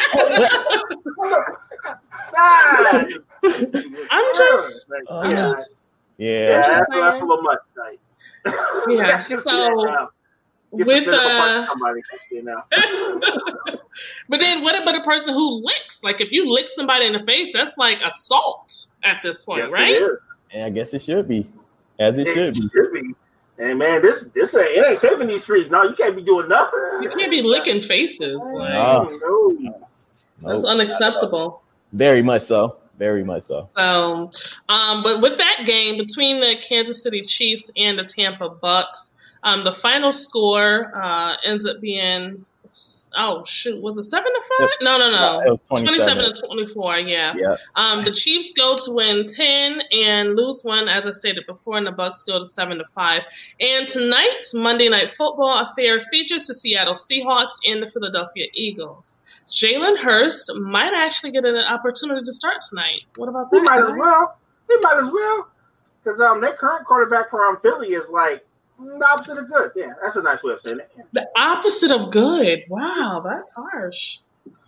I'm just, Like, I'm yeah, just, yeah, yeah, just that's, that's a little much. Like, Yeah, I can see so that now. Get with suspended for punching uh, somebody, I see but then what about a person who licks? Like, if you lick somebody in the face, that's like assault at this point, Yes, right? It, is. Yeah, I guess it should be as it should be. should be. And man, this this ain't, it ain't safe in these streets. No, you can't be doing nothing. You can't be licking faces. Like, Ah. no. that's Nope. unacceptable. Very much so. Very much so. So, um, but with that game between the Kansas City Chiefs and the Tampa Bucks, um, the final score uh, ends up being oh shoot, was it seven to five? No, no, no, It twenty-seven to twenty-four. Yeah. Yeah. Um, the Chiefs go to win ten and lose one, as I stated before, and the Bucks go to seven to five. And tonight's Monday Night Football affair features the Seattle Seahawks and the Philadelphia Eagles. Jalen Hurts might actually get an opportunity to start tonight. What about that? He that? might as well. He might as well. Because um, their current quarterback from Philly is like the opposite of good. Yeah, that's a nice way of saying it. The opposite of good. Wow, that's harsh.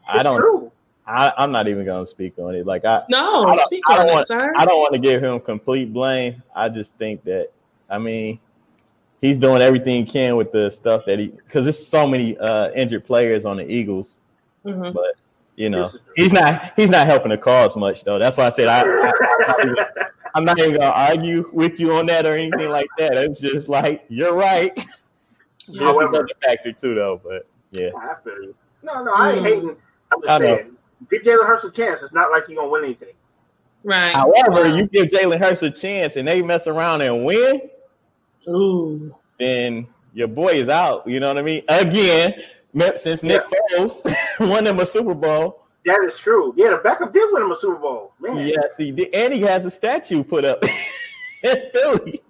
I don't. true. I, I'm not even gonna speak on it. Like I, No, I don't- speak I don't on it, want- sir. I don't want to give him complete blame. I just think that I mean he's doing everything he can with the stuff that he because there's so many uh, injured players on the Eagles, Mhm. but you know he's not he's not helping the cause much though. That's why I said I, I I'm not even gonna argue with you on that or anything like that. It's just like you're right. Yeah. There's However- another factor too though, but yeah. I feel you. No, no, I ain't Mm. hating. I'm I just know. saying, give Jalen Hurts a chance. It's not like you're gonna win anything. Right. However, Wow. you give Jalen Hurts a chance and they mess around and win, Ooh. then your boy is out. You know what I mean? Again, since Nick Foles won him a Super Bowl, That is true. Yeah, the backup did win him a Super Bowl, man. yes, he did, and he has a statue put up in Philly.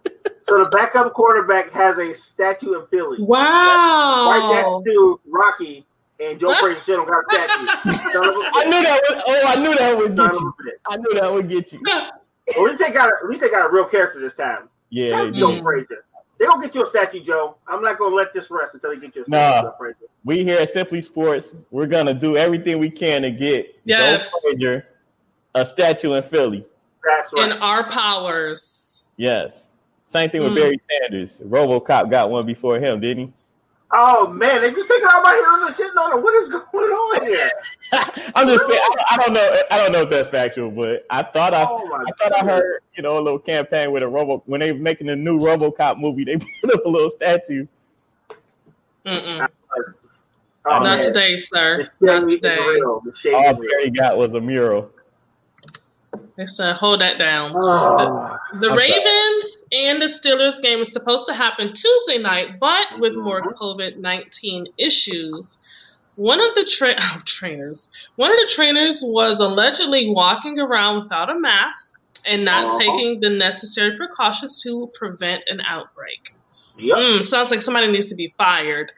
So the backup quarterback has a statue in Philly, Wow. right next to Rocky and Joe Frazier still don't got a statue. Son of knew that was. Oh, I knew that would get you. I knew that would get you. At least they got a, at least they got a real character this time. Yeah, Shout they out to do. Joe. Frazier. They don't get you a statue, Joe. I'm not gonna let this rest until they get you a statue, Nah. Joe we here at Simply Sports, we're gonna do everything we can to get Yes. Joe Frazier a statue in Philly. That's right. In our powers. Yes. Same thing with Mm. Barry Sanders. RoboCop got one before him, didn't he? Oh man, they just taking all my heroes and shit. No, no, what is going on here? I'm just saying. I, I don't know. I don't know if that's factual, but I thought I, Oh I thought I heard you know a little campaign with a Robo when they were making the new RoboCop movie. They put up a little statue. Mm-mm. Oh, Not man. today, sir. Not shade is today. The shade All. Barry got was a mural. They said, hold that down. Oh. The sorry. Ravens and the Steelers game is supposed to happen Tuesday night, but with more COVID 19 issues. One of the tra- oh, trainers, one of the trainers was allegedly walking around without a mask and not Uh-huh. taking the necessary precautions to prevent an outbreak. Yep. Mm, sounds like somebody needs to be fired.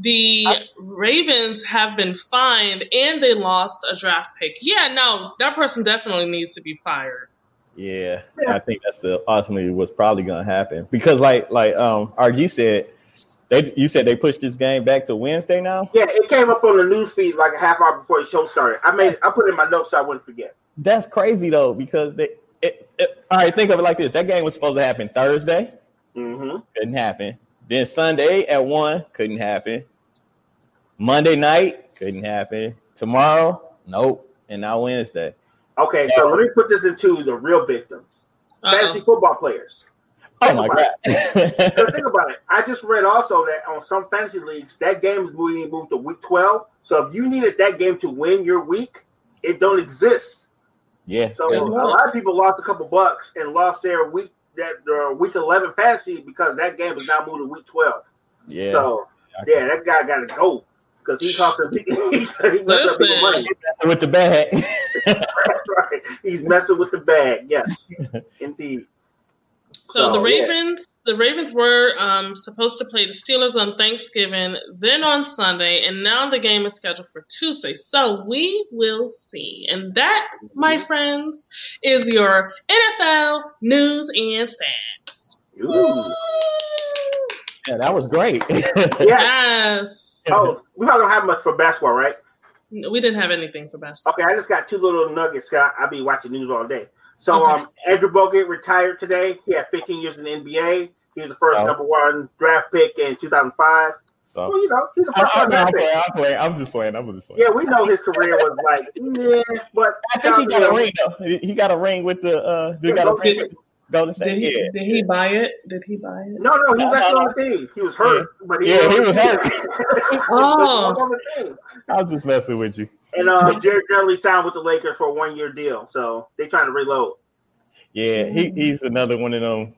The Ravens have been fined and they lost a draft pick. Yeah, no, that person definitely needs to be fired. Yeah, I think that's the, ultimately what's probably going to happen because, like, like um, RG said, they you said they pushed this game back to Wednesday now. Yeah, it came up on the news feed like a half hour before the show started. I made I put it in my notes so I wouldn't forget. That's crazy though because they. It, it, all right, think of it like this: that game was supposed to happen Thursday, Mm-hmm. couldn't happen. Then Sunday at one couldn't happen. Monday night couldn't happen. Tomorrow, nope, and now Wednesday. Okay, so let me put this into the real victims. Fantasy Uh-oh. football players. Oh my god! Because think about it. I just read also that on some fantasy leagues, that game is being moved to week 12. So if you needed that game to win your week, it don't exist. yeah, So Good a lot of people lost a couple bucks and lost their week that their week 11 fantasy because that game is now moved to week 12. yeah. So yeah, that guy got to go because he cost him. he messed up people money. with the bag. right. He's messing with the bag. Yes, indeed. So, the yeah. Ravens, the Ravens were um, supposed to play the Steelers on Thanksgiving, then on Sunday, and now the game is scheduled for Tuesday. So we will see. And that, my friends, is your NFL news and stats. Ooh. yeah, that was great. Yeah. Yes. Oh, we probably don't have much for basketball, right? We didn't have anything for basketball. Okay, I just got two little nuggets. 'cause I'll be watching news all day. So, Okay. um, Andrew Bogut retired today. He had 15 years in the NBA. He was the first Oh. number one draft pick in 2005. so Well, you know, he's the I, first I, round I'm, pick. playing, I'm playing. I'm just playing. I'm just playing. Yeah, we know his career was like, yeah, but I think he got a ring though. He he got a ring with the uh. He got a ring with the Golden State. Did he, Yeah. did he buy it? Did he buy it? No, no, he was No, actually on the team. He was hurt, but he Yeah, was he was the hurt. Oh. was on the team. I was just messing with you. And uh, Jared Dudley signed with the Lakers for a one year deal, so they trying to reload. Yeah, he, he's another one of them.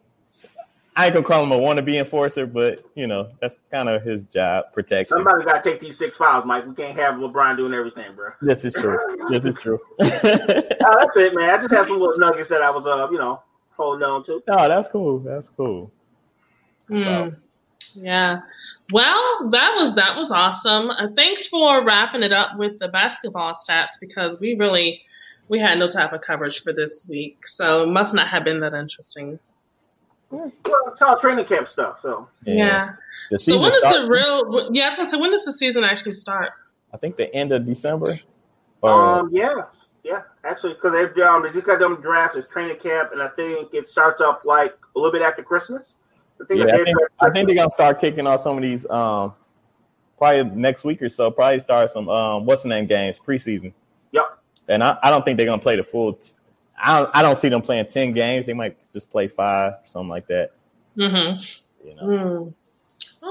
I ain't gonna call him a wannabe enforcer, but you know that's kind of his job protection. Somebody got to take these six fouls, Mike. We can't have LeBron doing everything, bro. This is true. This is true. Oh, that's it, man. I just had some little nuggets that I was, uh, you know, holding on to. no, that's cool. That's cool. Hmm. Yeah. Well, that was that was awesome. Uh, thanks for wrapping it up with the basketball stats because we really we had no type of coverage for this week, so it must not have been that interesting. Well, it's all training camp stuff. So Yeah. The So season when does starts, the real? Yeah, I was gonna say when does the season actually start? I think the end of December. Or, Um, yeah, yeah. Actually, because they um, they just got them drafts as training camp, and I think it starts up like a little bit after Christmas. I think, yeah, I think, I think, they're gonna start kicking off some of these um probably next week or so. Probably start some um what's the name games preseason. Yep. And I, I don't think they're gonna play the full. T- I don't, I don't see them playing ten games. They might just play five, something like that. Mm-hmm. You know. Mm.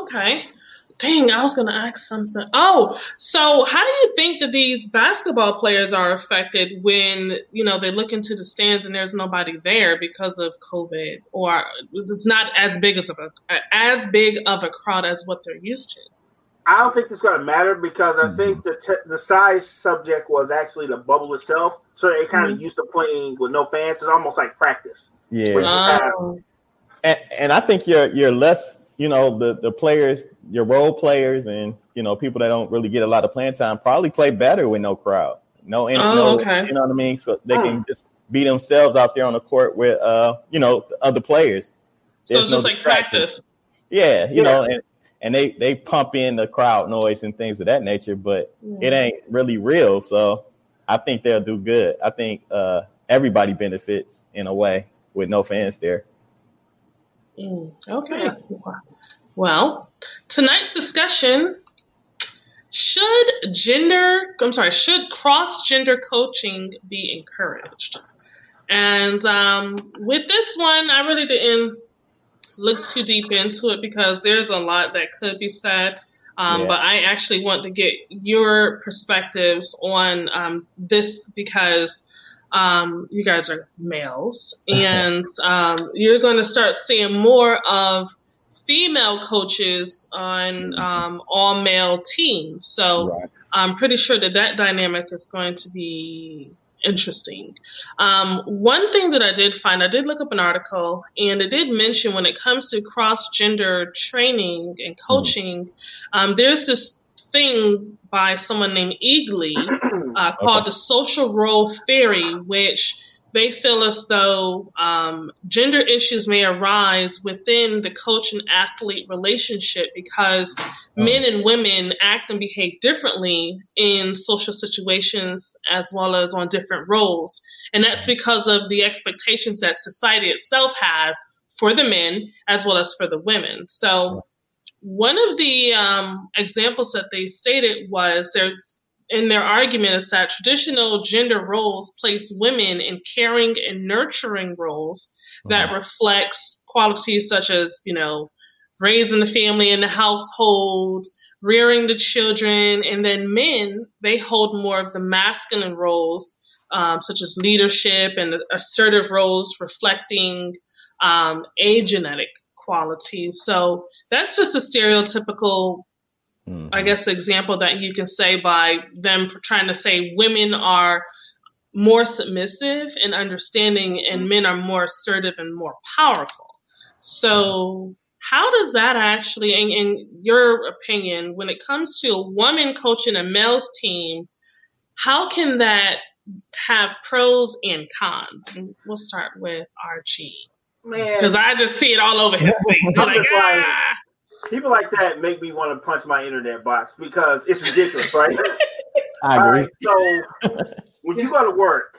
Okay. Dang, I was going to ask something. Oh, so how do you think that these basketball players are affected when, you know, they look into the stands and there's nobody there because of COVID or it's not as big as a as big of a crowd as what they're used to? I don't think it's going to matter because I Mhm. think the te- the size subject was actually the bubble itself, so they kind of Mhm. used to playing with no fans. It's almost like practice. Yeah. Oh, and, and I think you're you're less, you know, the the players, your role players, and you know, people that don't really get a lot of playing time probably play better with no crowd, no, in, Oh, no, okay. you know what I mean. So they can just be themselves out there on the court with, uh, you know, the other players. so There's it's just no like practice. Yeah, you Yeah. know, and and they they pump in the crowd noise and things of that nature, but it ain't really real. So I think they'll do good. I think uh, everybody benefits in a way with no fans there. Mm, okay. Well, tonight's discussion should gender, I'm sorry, should cross gender coaching be encouraged? And um, with this one, I really didn't look too deep into it because there's a lot that could be said. Um, Yeah. But I actually want to get your perspectives on um, this because um, you guys are males and um, you're going to start seeing more of female coaches on um, all male teams. So Right. I'm pretty sure that that dynamic is going to be interesting. Um, one thing that I did find, I did look up an article, and it did mention when it comes to cross gender training and coaching, um, there's this thing by someone named Eagly uh, called Okay. the social role theory, which they feel as though um, gender issues may arise within the coach and athlete relationship because men and women act and behave differently in social situations as well as on different roles. And that's because of the expectations that society itself has for the men as well as for the women. So, one of the um, examples that they stated was there's in their argument is that traditional gender roles place women in caring and nurturing roles that reflects qualities such as you know raising the family in the household rearing the children and then men they hold more of the masculine roles um, such as leadership and assertive roles reflecting um, agentic qualities so that's just a stereotypical Mhm. I guess example that you can say by them trying to say women are more submissive and understanding and men are more assertive and more powerful. So how does that actually, in, in your opinion, when it comes to a woman coaching a male's team, how can that have pros and cons? We'll start with RG Man, because I just see it all over his face. I'm like, just like- ah! people like that make me want to punch my internet box because it's ridiculous, right? I agree. right, so when you go to work,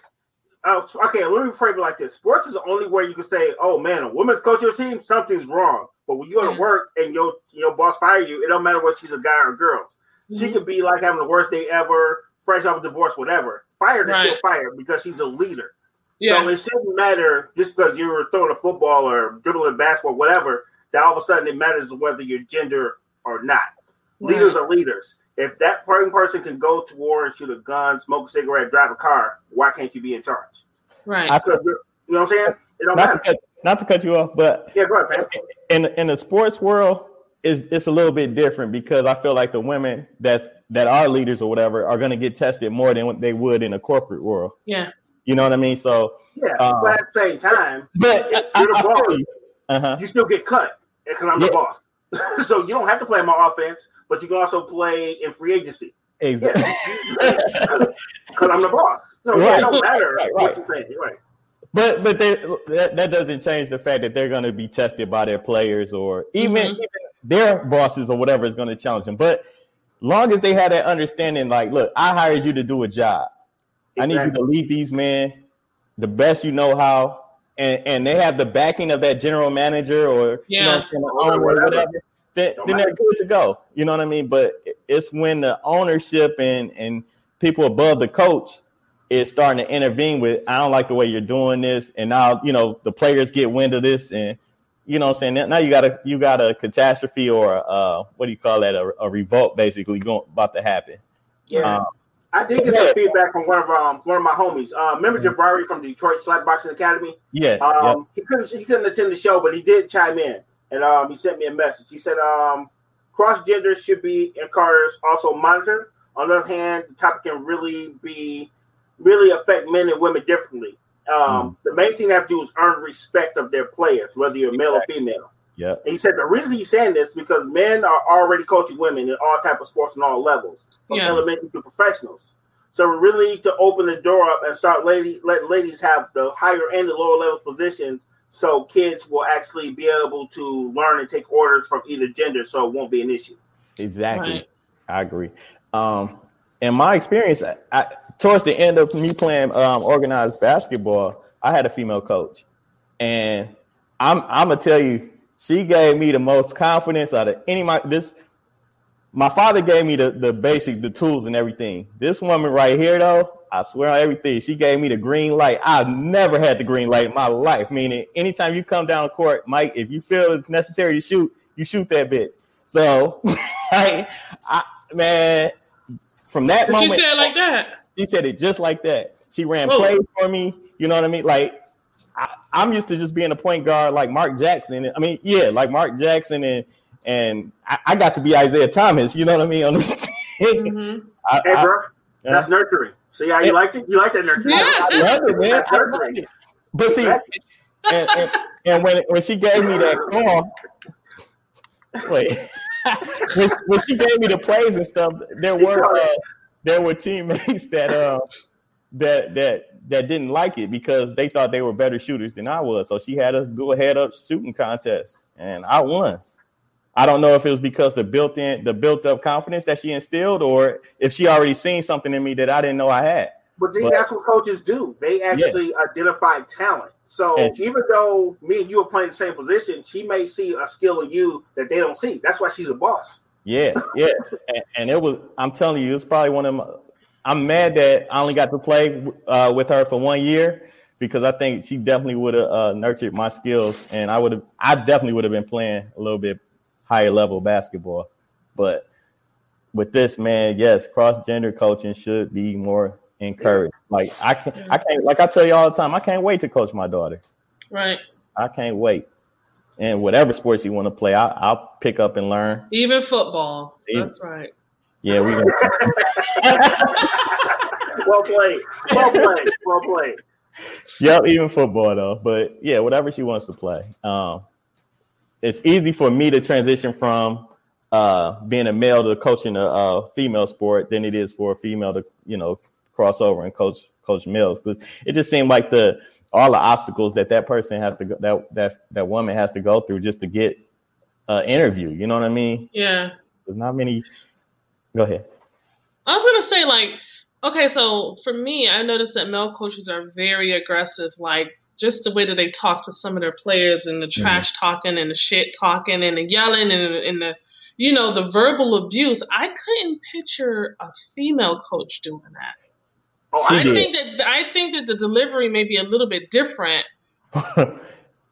uh, okay, let me frame it like this: sports is the only way you can say, "Oh man, a woman's coach your team, something's wrong." But when you go Yeah. to work and your your boss fire you, it don't matter whether she's a guy or a girl. She Mhm. could be like having the worst day ever, fresh off a divorce, whatever. Fired is Right. still fired because she's a leader. Yeah, So it shouldn't matter just because you were throwing a football or dribbling basketball, whatever. That all of a sudden it matters whether you're gender or not. Leaders are leaders. If that certain person can go to war and shoot a gun, smoke a cigarette, drive a car, why can't you be in charge? right. Because you know what I'm saying? It don't not, to matter. cut, not to cut you off, but Yeah, go ahead, fam. in in the sports world, is it's a little bit different because I feel like the women that's that are leaders or whatever are going to get tested more than what they would in a corporate world. yeah. You know what I mean? So, Yeah, Uh, but at the same time, but if you're the boss, uh huh. you still get cut because I'm the boss. so you don't have to play my offense, but you can also play in free agency Exactly. because I'm the boss. So yeah, Right. it don't matter Right, what you think. You're right. But but they, that that doesn't change the fact that they're going to be tested by their players or even, Mhm. even their bosses or whatever is going to challenge them. But long as they have that understanding, like, look, I hired you to do a job. I need you to lead these men the best you know how, and and they have the backing of that general manager or Yeah. you know, owner or whatever. Then, then they're good to go. You know what I mean? But it's when the ownership and and people above the coach is starting to intervene with, I don't like the way you're doing this, and now you know the players get wind of this, and you know what I'm saying. Now you got a you got a catastrophe or a, uh, what do you call that? A, a revolt basically going about to happen. Yeah. Um, I did get some feedback from one of um one of my homies. Uh, remember Mm-hmm. Javari from Detroit Slapboxing Academy? yeah, yeah. Um, he couldn't he couldn't attend the show, but he did chime in, and um, he sent me a message. He said um, cross gender should be encouraged, also monitored. On the other hand, the topic can really be really affect men and women differently. Um, The main thing they have to do is earn respect of their players, whether you're male or female. Yeah. And he said the reason he's saying this because men are already coaching women in all type of sports and all levels, from Yeah. elementary to professionals. So we really need to open the door up and start lady let ladies have the higher and the lower level positions so kids will actually be able to learn and take orders from either gender so it won't be an issue. Exactly. Right. I agree. Um, in my experience, I, I, towards the end of me playing um, organized basketball, I had a female coach, and I'm I'm gonna tell you, she gave me the most confidence out of any my this. My father gave me the the basic, the tools and everything. This woman right here, though, I swear on everything, she gave me the green light. I've never had the green light in my life. Meaning, anytime you come down court, Mike, if you feel it's necessary to shoot, you shoot that bitch. So, I, I man, from that But moment, said it like that. she said it just like that. She ran Whoa. plays for me. You know what I mean? Like I'm used to just being a point guard like Mark Jackson. I mean, yeah, like Mark Jackson and and I, I got to be Isaiah Thomas. You know what I mean? On the Mhm. I, Hey, I- bro, that's nurturing. See how you Yeah. liked it? You like that nurturing? Yeah. I love it, man. That's I love nurturing. it. But see, and, and, and when when she gave me that call, wait, when, when she gave me the plays and stuff, there were uh, there were teammates that uh that that that didn't like it because they thought they were better shooters than I was. So she had us do a head up shooting contest, and I won. I don't know if it was because the built in the built up confidence that she instilled, or if she already seen something in me that I didn't know I had. But see, But- that's what coaches do. They actually identify talent. So And- even though me and you are playing the same position, she may see a skill in you that they don't see. That's why she's a boss. Yeah, yeah, and, and it was. I'm telling you, it's probably one of my. I'm mad that I only got to play uh, with her for one year because I think she definitely would have uh, nurtured my skills, and I would have. I definitely would have been playing a little bit higher level basketball. But with this man, yes, cross gender coaching should be more encouraged. Like I can, I can't. Like I tell you all the time, I can't wait to coach my daughter. Right. I can't wait. And whatever sports you want to play, I, I'll pick up and learn. Even football. Even- That's right. Yeah, we. Well played. Well played. Well played. Yep, even football though. But yeah, whatever she wants to play. Um, it's easy for me to transition from uh, being a male to coaching a, a female sport than it is for a female to you know cross over and coach coach males because it just seemed like the all the obstacles that that person has to go that that that woman has to go through just to get an interview. You know what I mean? Yeah. There's not many. Go ahead. I was gonna say like, okay, so for me, I noticed that male coaches are very aggressive. Like just the way that they talk to some of their players and the mm-hmm. trash talking and the shit talking and the yelling and, and the you know the verbal abuse. I couldn't picture a female coach doing that. Oh, I did. think that I think that the delivery may be a little bit different.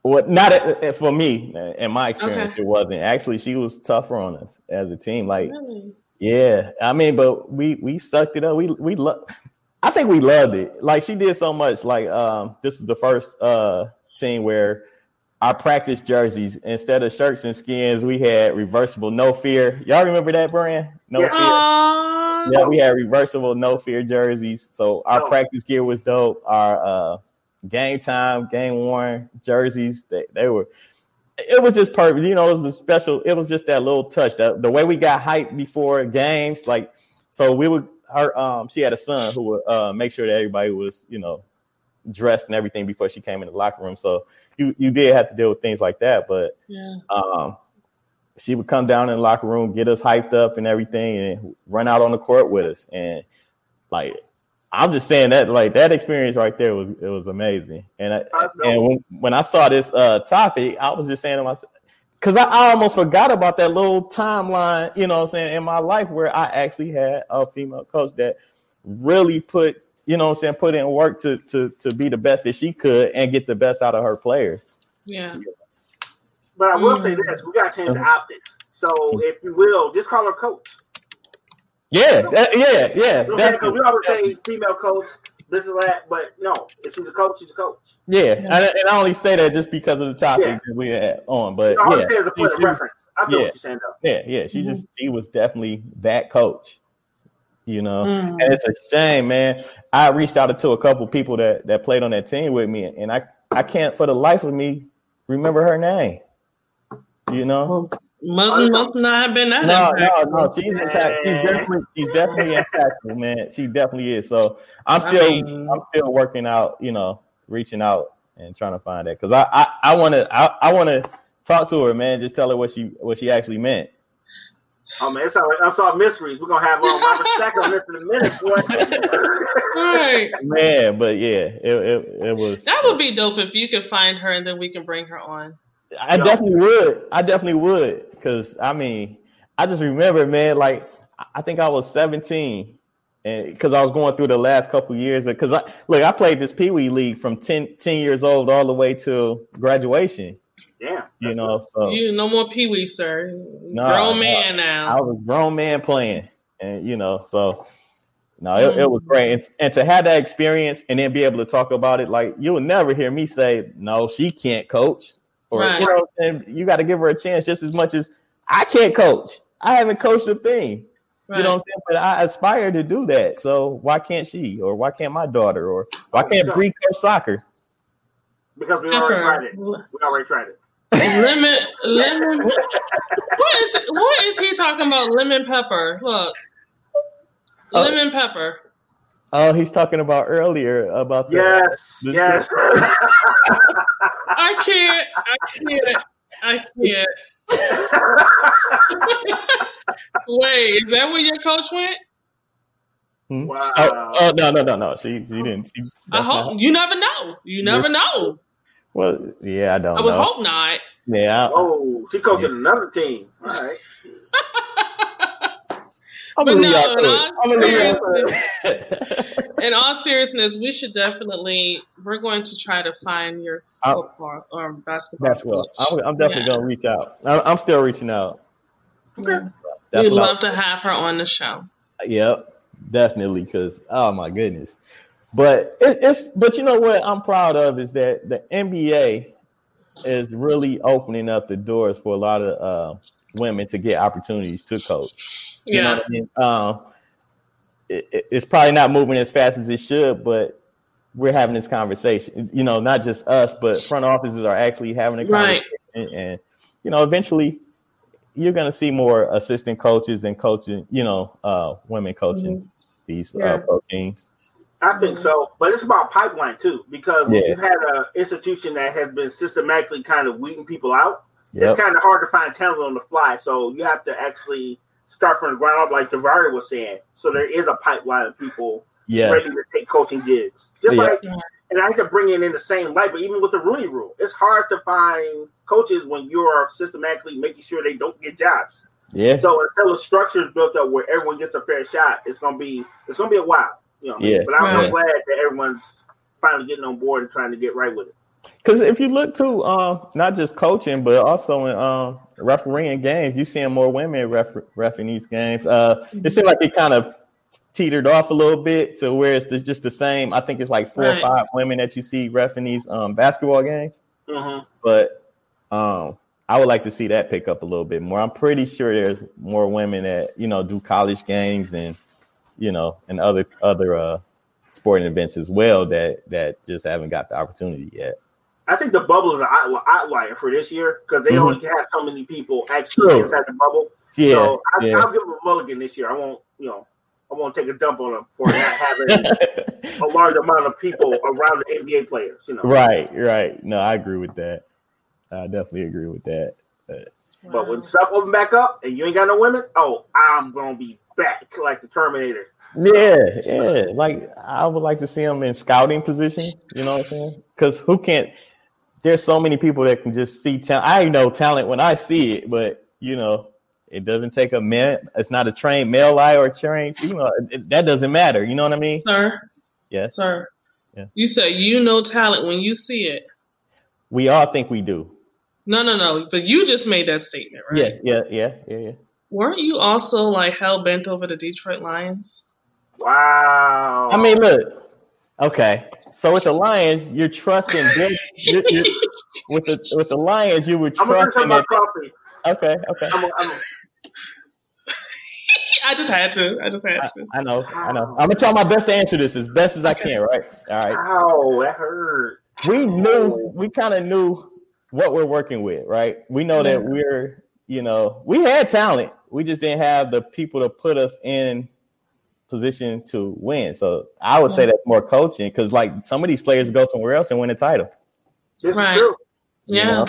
Well, not at, for me. In my experience, Okay. it wasn't. Actually, she was tougher on us as a team. Like, Really? Yeah, I mean, but we we sucked it up. We we lo- I think we loved it. Like she did so much. Like, um, this is the first uh team where our practice jerseys instead of shirts and skins, we had reversible no fear. Y'all remember that brand? No Yeah. fear. Aww. Yeah, we had reversible no fear jerseys. So our Oh. practice gear was dope. Our uh game time, game worn jerseys, they, they were it was just perfect. You know, it was the special, it was just that little touch. The, the way we got hyped before games, like so we would her um she had a son who would uh make sure that everybody was, you know, dressed and everything before she came in the locker room. So you you did have to deal with things like that, but Yeah. um, she would come down in the locker room, get us hyped up and everything, and run out on the court with us. And like, I'm just saying that like that experience right there was it was amazing. And I, and when, when I saw this uh topic, I was just saying to myself because I, I, almost forgot about that little timeline, you know what I'm saying, in my life where I actually had a female coach that really put, you know what I'm saying, put in work to to to be the best that she could and get the best out of her players. Yeah. But I will mm. say this: we got to change the uh-huh. optics. So, if you will, just call her coach. Yeah, that, yeah, yeah. Because we always say female coach, this is that, but no, if she's a coach, she's a coach. Yeah, and, and I only say that just because of the topic yeah. that we had on. But you know, yeah, as a point of reference. I feel yeah, what you're saying though. Yeah, yeah. She mm-hmm. just she was definitely that coach. You know, mm. and it's a shame, man. I reached out to a couple people that that played on that team with me, and I I can't for the life of me remember her name. You know, Muslim must not have been that. No, impactful. no, no. She's impact. She's definitely, she's definitely impactful, man. She definitely is. So I'm still, I mean, I'm still working out. You know, reaching out and trying to find that because I, I, I want to, I, I want to talk to her, man. Just tell her what she, what she actually meant. Oh man, it's all right. Unsolved mysteries. We're gonna have um, Robert Stack on this in a minute, boy. right. Man, but yeah, it, it, it was. That would be dope if you could find her and then we can bring her on. I definitely would. I definitely would. Cause I mean, I just remember, man, like I think I was 17 and because I was going through the last couple years because I look, I played this Pee Wee League from 10, 10, years old all the way to graduation. Yeah. You know, so you no more Pee Wee, sir. No, grown man now. I was grown man playing. And you know, so no, it, mm. it was great. And, and, to have that experience and then be able to talk about it, like you'll never hear me say, No, she can't coach. Or right. you know, and you got to give her a chance just as much as I can't coach. I haven't coached a thing. Right. You know what I'm saying? But I aspire to do that. So why can't she? Or why can't my daughter? Or why can't Bree coach soccer? Because we already tried it. We already tried it. lemon, lemon. what is what is he talking about? Lemon pepper. Look, oh. lemon pepper. Oh, he's talking about earlier about the, yes, the, yes. I can't. I can't. I can't. Wait, is that where your coach went? Hmm? Wow. Oh, oh, no, no, no, no. She she didn't. She, I hope not. you never know. You never know. Well, yeah, I don't. I would know. hope not. Yeah. oh, she coaching yeah. another team. All right. I'm but no, in all, seriousness, in all seriousness, we should definitely. We're going to try to find your football or basketball. Basketball. I'm, I'm, definitely yeah. going to reach out. I'm still reaching out. Okay. We'd love I, to have her on the show. Yep, definitely. Because oh my goodness, but it, it's but you know what I'm proud of is that the NBA is really opening up the doors for a lot of uh, women to get opportunities to coach. You yeah. I mean? um, it, it's probably not moving as fast as it should, but we're having this conversation. You know, not just us, but front offices are actually having a conversation. Right. And, you know, eventually you're going to see more assistant coaches and coaching, you know, uh, women coaching mm-hmm. these uh, yeah. uh, pro teams. I think so, but it's about pipeline too, because yeah. you've had an institution that has been systematically kind of weeding people out. Yep. It's kind of hard to find talent on the fly, so you have to actually start from the ground up, like Devari was saying. So there is a pipeline of people yes. ready to take coaching gigs. Just yeah. like, and I have to bring it in the same light, but even with the Rooney Rule, it's hard to find coaches when you're systematically making sure they don't get jobs. Yeah. So until the structure is built up where everyone gets a fair shot, it's gonna be it's gonna be a while. You know. Yeah. But I'm, right. glad that everyone's finally getting on board and trying to get right with it. Because if you look to uh, not just coaching, but also in um, refereeing games, you're seeing more women ref- refing these games. Uh, it seems like it kind of teetered off a little bit to where it's just the same. I think it's like four right. or five women that you see refing these um, basketball games. Mm-hmm. But um, I would like to see that pick up a little bit more. I'm pretty sure there's more women that you know do college games and you know and other other uh, sporting events as well that that just haven't got the opportunity yet. I think the bubble is an outlier for this year because they mm-hmm. only have so many people actually True. inside the bubble. Yeah, so I, will give them a mulligan this year. I won't, you know, I won't take a dump on them for not having a large amount of people around the NBA players. You know, right, right. No, I agree with that. I definitely agree with that. But, but when stuff open back up and you ain't got no women, oh, I'm gonna be back like the Terminator. Yeah, yeah. Like I would like to see him in scouting position. You know what I'm saying? Because who can't? There's so many people that can just see talent. I know talent when I see it, but you know, it doesn't take a man. It's not a trained male eye or a trained female. It, that doesn't matter. You know what I mean? Sir, Yes. sir. Yeah. You said you know talent when you see it. We all think we do. No, no, no. But you just made that statement, right? Yeah, yeah, yeah, yeah, yeah. Weren't you also like hell bent over the Detroit Lions? Wow. I mean, look. Okay, so with the Lions, you're trusting. Them, you're, you're, with the with the Lions, you were trusting. I'm gonna drink trusting some of my coffee. Okay, okay. I'm a, I'm a, I just had to. I just had I, to. I know, I know. I'm gonna try my best to answer this as best as I can. Right. All right. ow, that hurt. We knew. We kind of knew what we're working with. Right. We know that we're. You know, we had talent. We just didn't have the people to put us in position to win. So I would say that's more coaching because, like, some of these players go somewhere else and win a title. This Right. is true. you Yeah. know?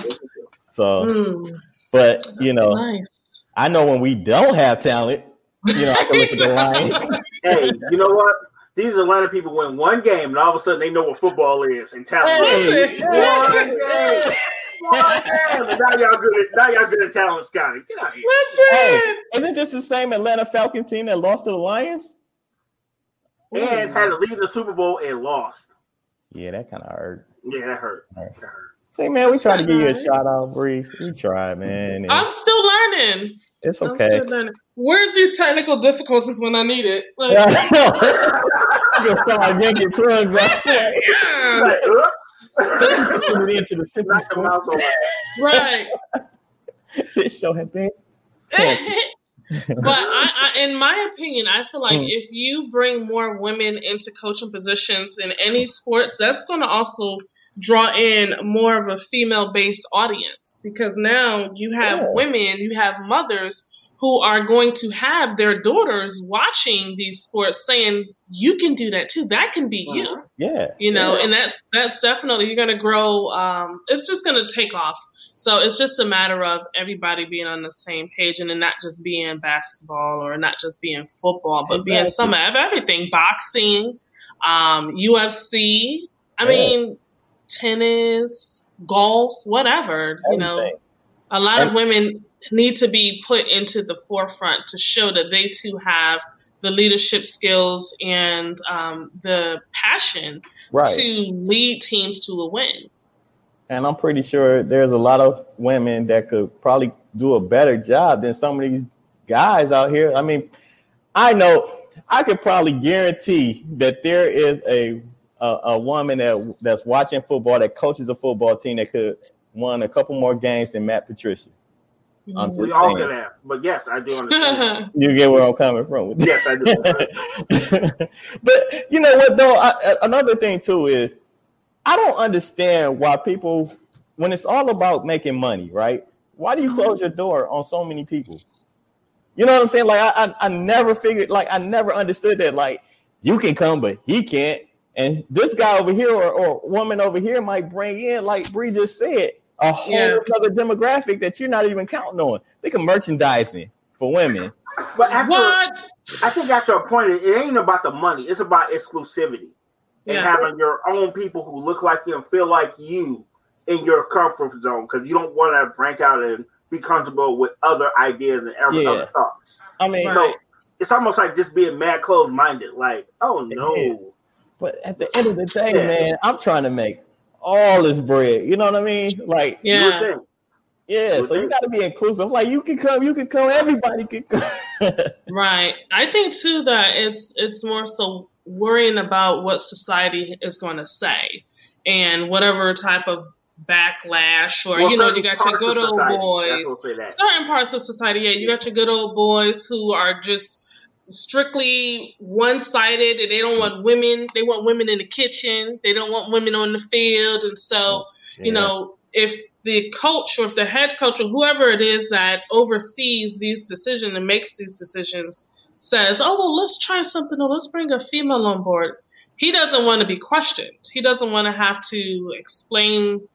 So, Mm, but you know, nice. I know when we don't have talent, you know, I can look at the Lions. Hey, you know what? These Atlanta people win one game, and all of a sudden they know what football is and talent. Hey, One game. One game. Now y'all good at now y'all good at talent scouting. Get out here. Listen. Hey, isn't this the same Atlanta Falcon team that lost to the Lions? And had to leave the Super Bowl and lost. Yeah, that kind of hurt. Yeah, that hurt. All right. That hurt. Say, man, we tried to give you a shout out, Bree. We tried, man. and I'm still learning. it's I'm okay. still learning. Where's these technical difficulties when I need it? Like, You'll start yanking plugs out. yeah, Like, oops. Put it into the Simply Knock the mouse Sports. over. right. This show has been. but I, I, in my opinion, I feel like Mm. if you bring more women into coaching positions in any sports, that's going to also draw in more of a female-based audience because now you have Yeah. women, you have mothers who are going to have their daughters watching these sports, saying, "You can do that too. That can be you." Yeah. you know yeah. and that's that's definitely you're going to grow um it's just going to take off so it's just a matter of everybody being on the same page and then not just being basketball or not just being football but being some of everything boxing um ufc i Yeah. mean tennis golf whatever you know a lot of women need to be put into the forefront to show that they too have the leadership skills and um, the passion Right. to lead teams to a win. And I'm pretty sure there's a lot of women that could probably do a better job than some of these guys out here. I mean, I know I could probably guarantee that there is a a, a woman that that's watching football that coaches a football team that could won a couple more games than Matt Patricia. Mm-hmm. I'm We just all saying. could have, but yes, I do understand. You get where I'm coming from with yes, I do. but you know what though? I, I- another thing too is I don't understand why people, when it's all about making money, right? Why do you mm-hmm. close your door on so many people? You know what I'm saying? Like I, I, I never figured, like I never understood that. Like you can come, but he can't. And this guy over here or, or woman over here might bring in, like Bree just said, a whole Yeah. other demographic that you're not even counting on. Think of merchandising for women. But after, what? I think after a point, it, it ain't about the money. It's about exclusivity and Yeah. having your own people who look like you and feel like you in your comfort zone because you don't want to branch out and be comfortable with other ideas and other, Yeah. other thoughts. I mean, Right. So it's almost like just being mad closed minded. Like, oh no, is. But at the end of the day, Yeah. man, I'm trying to make all this bread. You know what I mean? Like, Yeah. yeah. So you got to be inclusive. Like, you can come, you can come. Everybody can come. Right. I think too that it's it's more so worrying about what society is going to say and whatever type of backlash or Well, you know you got your good old society, boys That's what say that. certain parts of society, yeah, you got your good old boys who are just strictly one-sided and they don't want women they want women in the kitchen they don't want women on the field and so you know if the coach or if the head coach or whoever it is that oversees these decisions and makes these decisions says oh well let's try something or let's bring a female on board. He doesn't want to be questioned. He doesn't want to have to explain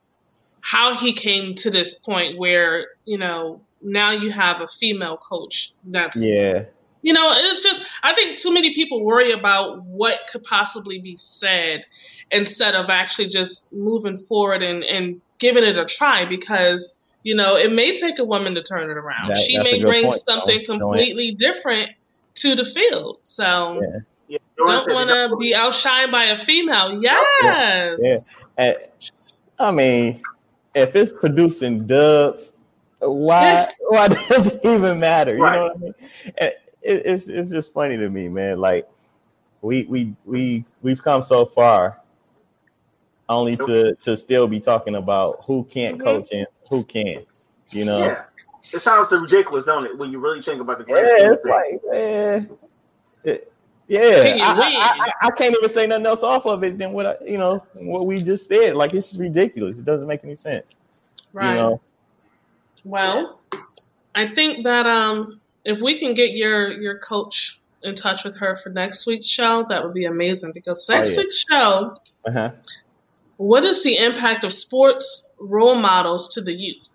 how he came to this point where you know now you have a female coach that's yeah. You know, it's just I think too many people worry about what could possibly be said instead of actually just moving forward and, and giving it a try because you know it may take a woman to turn it around. That- she may bring point. something Don't- don't- completely different to the field. So Yeah. Yeah, don't want to be outshined by a female. Yes. Yeah. And, I mean, if it's producing dubs, why why does it even matter? You Right. know what I mean? And It, it's it's just funny to me, man. Like we we we we've come so far, only to to still be talking about who can't Mhm. coach and who can. You know? Yeah. It sounds so ridiculous, don't it? When you really think about the Yeah, grand scheme of it's like, man. it- yeah, I. I, I, I can't even say nothing else off of it than what I, you know what we just said. Like it's ridiculous. It doesn't make any sense. Right. You know? Well, I think that um, if we can get your your coach in touch with her for next week's show, that would be amazing. Because Oh, next yeah. week's show, Uh-huh. what is the impact of sports role models to the youth?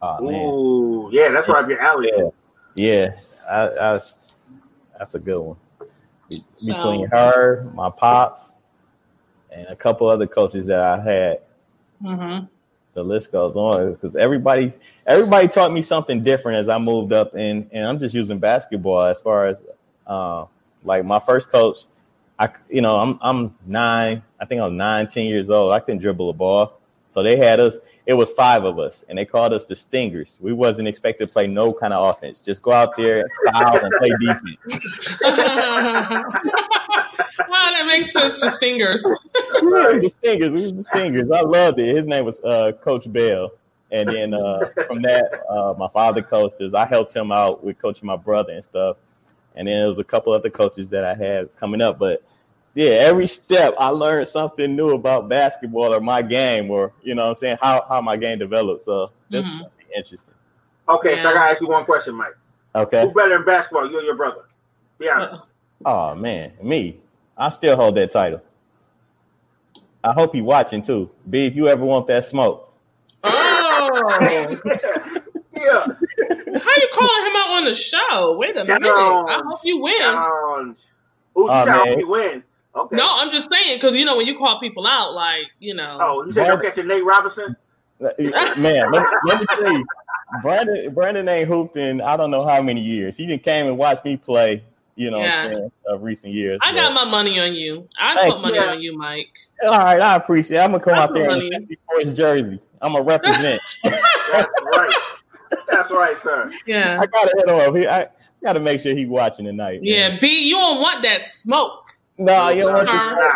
Oh. Ooh, yeah, that's right up your alley. Yeah, yeah. I, I, that's a good one. Be- So- Between her, my pops, and a couple other coaches that I had, Mm-hmm. The list goes on because everybody everybody taught me something different as I moved up and and I'm just using basketball as far as uh, like my first coach I you know I'm I'm nine I think I was nine ten years old. I couldn't dribble a ball. So they had us it was five of us and they called us the stingers. We wasn't expected to play no kind of offense. Just go out there foul and play defense Ah, that makes sense to stingers. we was the stingers we was the stingers I loved it his name was uh, Coach Bell and then uh, from that, uh, my father coached us. I helped him out with coaching my brother and stuff. And then there was a couple other coaches that I had coming up. But yeah, every step I learned something new about basketball or my game, or you know, what I'm saying how how my game developed. So this Mhm. is interesting. Okay, so I gotta ask you one question, Mike. Okay. Who better in basketball, you or your brother? Be honest. Oh man, me. I still hold that title. I hope you watching too. B, if you ever want that smoke. Oh, yeah. how you calling him out on the show? Wait a Challenge. minute. I hope you win. Challenge. Ooh, you Oh, I hope you win. Okay. No, I'm just saying because you know when you call people out, like you know. Oh, you said don't catch a Nate Robinson? Man, let, let me tell you, Brandon Brandon ain't hooped in I don't know how many years. He didn't came and watched me play, you know Yeah. what I'm saying, of recent years. I but- got my money on you. I Thank put money on you, Mike. all right, I appreciate it. I'm gonna come I out there in the sports jersey. I'm gonna represent. That's right. That's right, sir. Yeah. I gotta hit him up. He, I gotta make sure he watching tonight. man. Yeah, B, you don't want that smoke. No, you don't want this,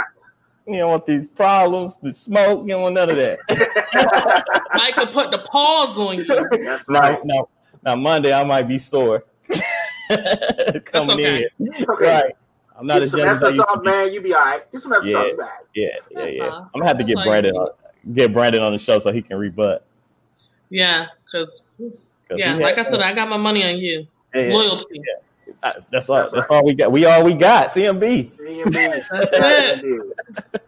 you don't want these problems, the smoke, you don't want none of that. Mike could put the paws on you. That's now, right. now, now Monday I might be sore. Coming okay. in. Okay. Right. I'm not Get as some young as I Epsom used to be. man. You be all right. Get some Epsom Yeah. salt back. Yeah, yeah, yeah. Uh-huh. I'm gonna have to That's get all Brandon on, get Brandon on the show so he can rebut. Yeah, because yeah, he like I had- said, I got my money on you. yeah, Loyalty. uh, that's all. That's That's, right. all we got. We all we got. CMB. Me and me. That's Yes, it. indeed.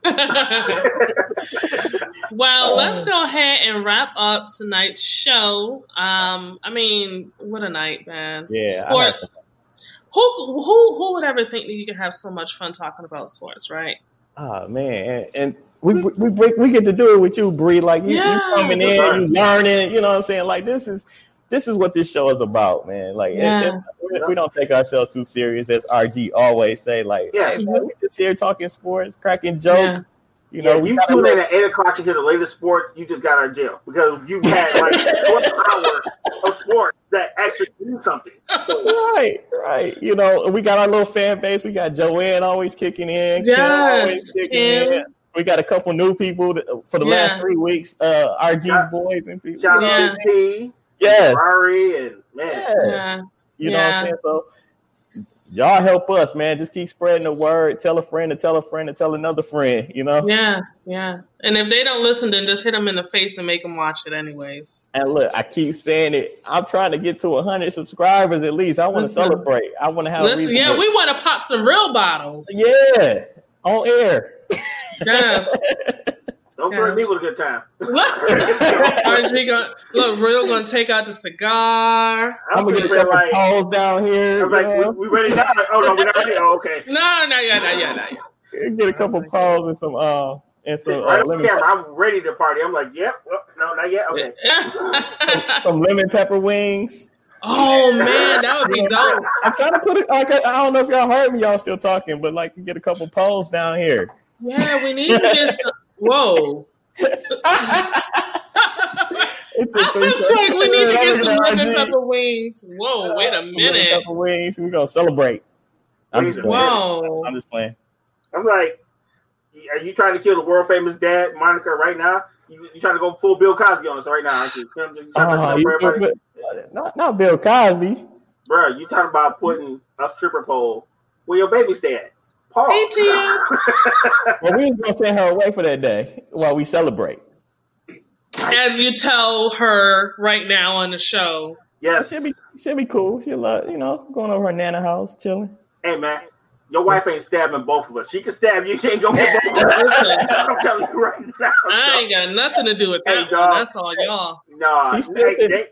well, let's go ahead and wrap up tonight's show. Um, I mean, what a night, man. Yeah, Sports. Who who who would ever think that you could have so much fun talking about sports, right? Oh man, and, and we, we we we get to do it with you, Bree. Like you, Yeah, you coming in, right. you learning. You know what I'm saying? Like this is this is what this show is about, man. Like it- Yeah. it- we, we don't take ourselves too serious, as RG always say. Like, Yeah. hey, man, we just here talking sports, cracking jokes. You know, yeah, we you tune in at eight o'clock to hear the latest sports. You just got out of jail because you've had like four hours of sports that actually do something. So Right, right. You know, we got our little fan base. We got Joanne always kicking in. Kim Yes, kicking in. We got a couple new people for the Yeah. last three weeks. Uh, RG's Yeah. boys and people. shout Yeah. out to P, Yes. Rory, and man. Yeah. Yeah. You know what I'm saying? So y'all help us, man. Just keep spreading the word. Tell a friend to tell a friend to tell another friend. You know. Yeah, yeah. And if they don't listen, then just hit them in the face and make them watch it anyways. And look, I keep saying it. I'm trying to get to 100 subscribers at least. I want to celebrate. I want to have. Listen, reason yeah, we want to pop some real bottles. Yeah, on air. Yes. Don't threaten me with a good time. RG gonna look real gonna take out the cigar. I'm I'm gonna get a there couple like, calls down here. I'm like, we, we ready now? Oh no, we're not ready. Oh, okay. No, not yet, not yet, not yet. get a couple calls and some uh and some, right uh, on the lemon, camera. I'm ready to party. I'm like, yep. Well, no, not yet. Okay. some lemon pepper wings. oh man, that would be dope. I'm trying to put it like I don't know if y'all heard me. Y'all still talking, but like get a couple polls down here. Yeah, we need to get some. Whoa. It's I was like, we need to get some lemon pepper wings. Whoa, wait a Lemon minute. pepper wings. We gonna celebrate. I'm just playing. Whoa. I'm just playing. I'm like, are you trying to kill the world famous dad, Monica, right now? You, you trying to go full Bill Cosby on us right now? Aren't you? You trying to- you trying to Uh, you- everybody? not, not Bill Cosby. Bro, you talking about putting a stripper pole where your baby stay at? Paul. Hey, Tia. Well, we was gonna send her away for that day while we celebrate. As you tell her right now on the show. yes. She'll be she'll be cool. She'll uh, you know going over her nana house chilling. Hey man, your wife ain't stabbing both of us. She can stab you. She ain't gonna get both of us. I'm telling you right now. I ain't got nothing to do with that dog. one. That's all y'all. No, She's still they, sitting- they, they,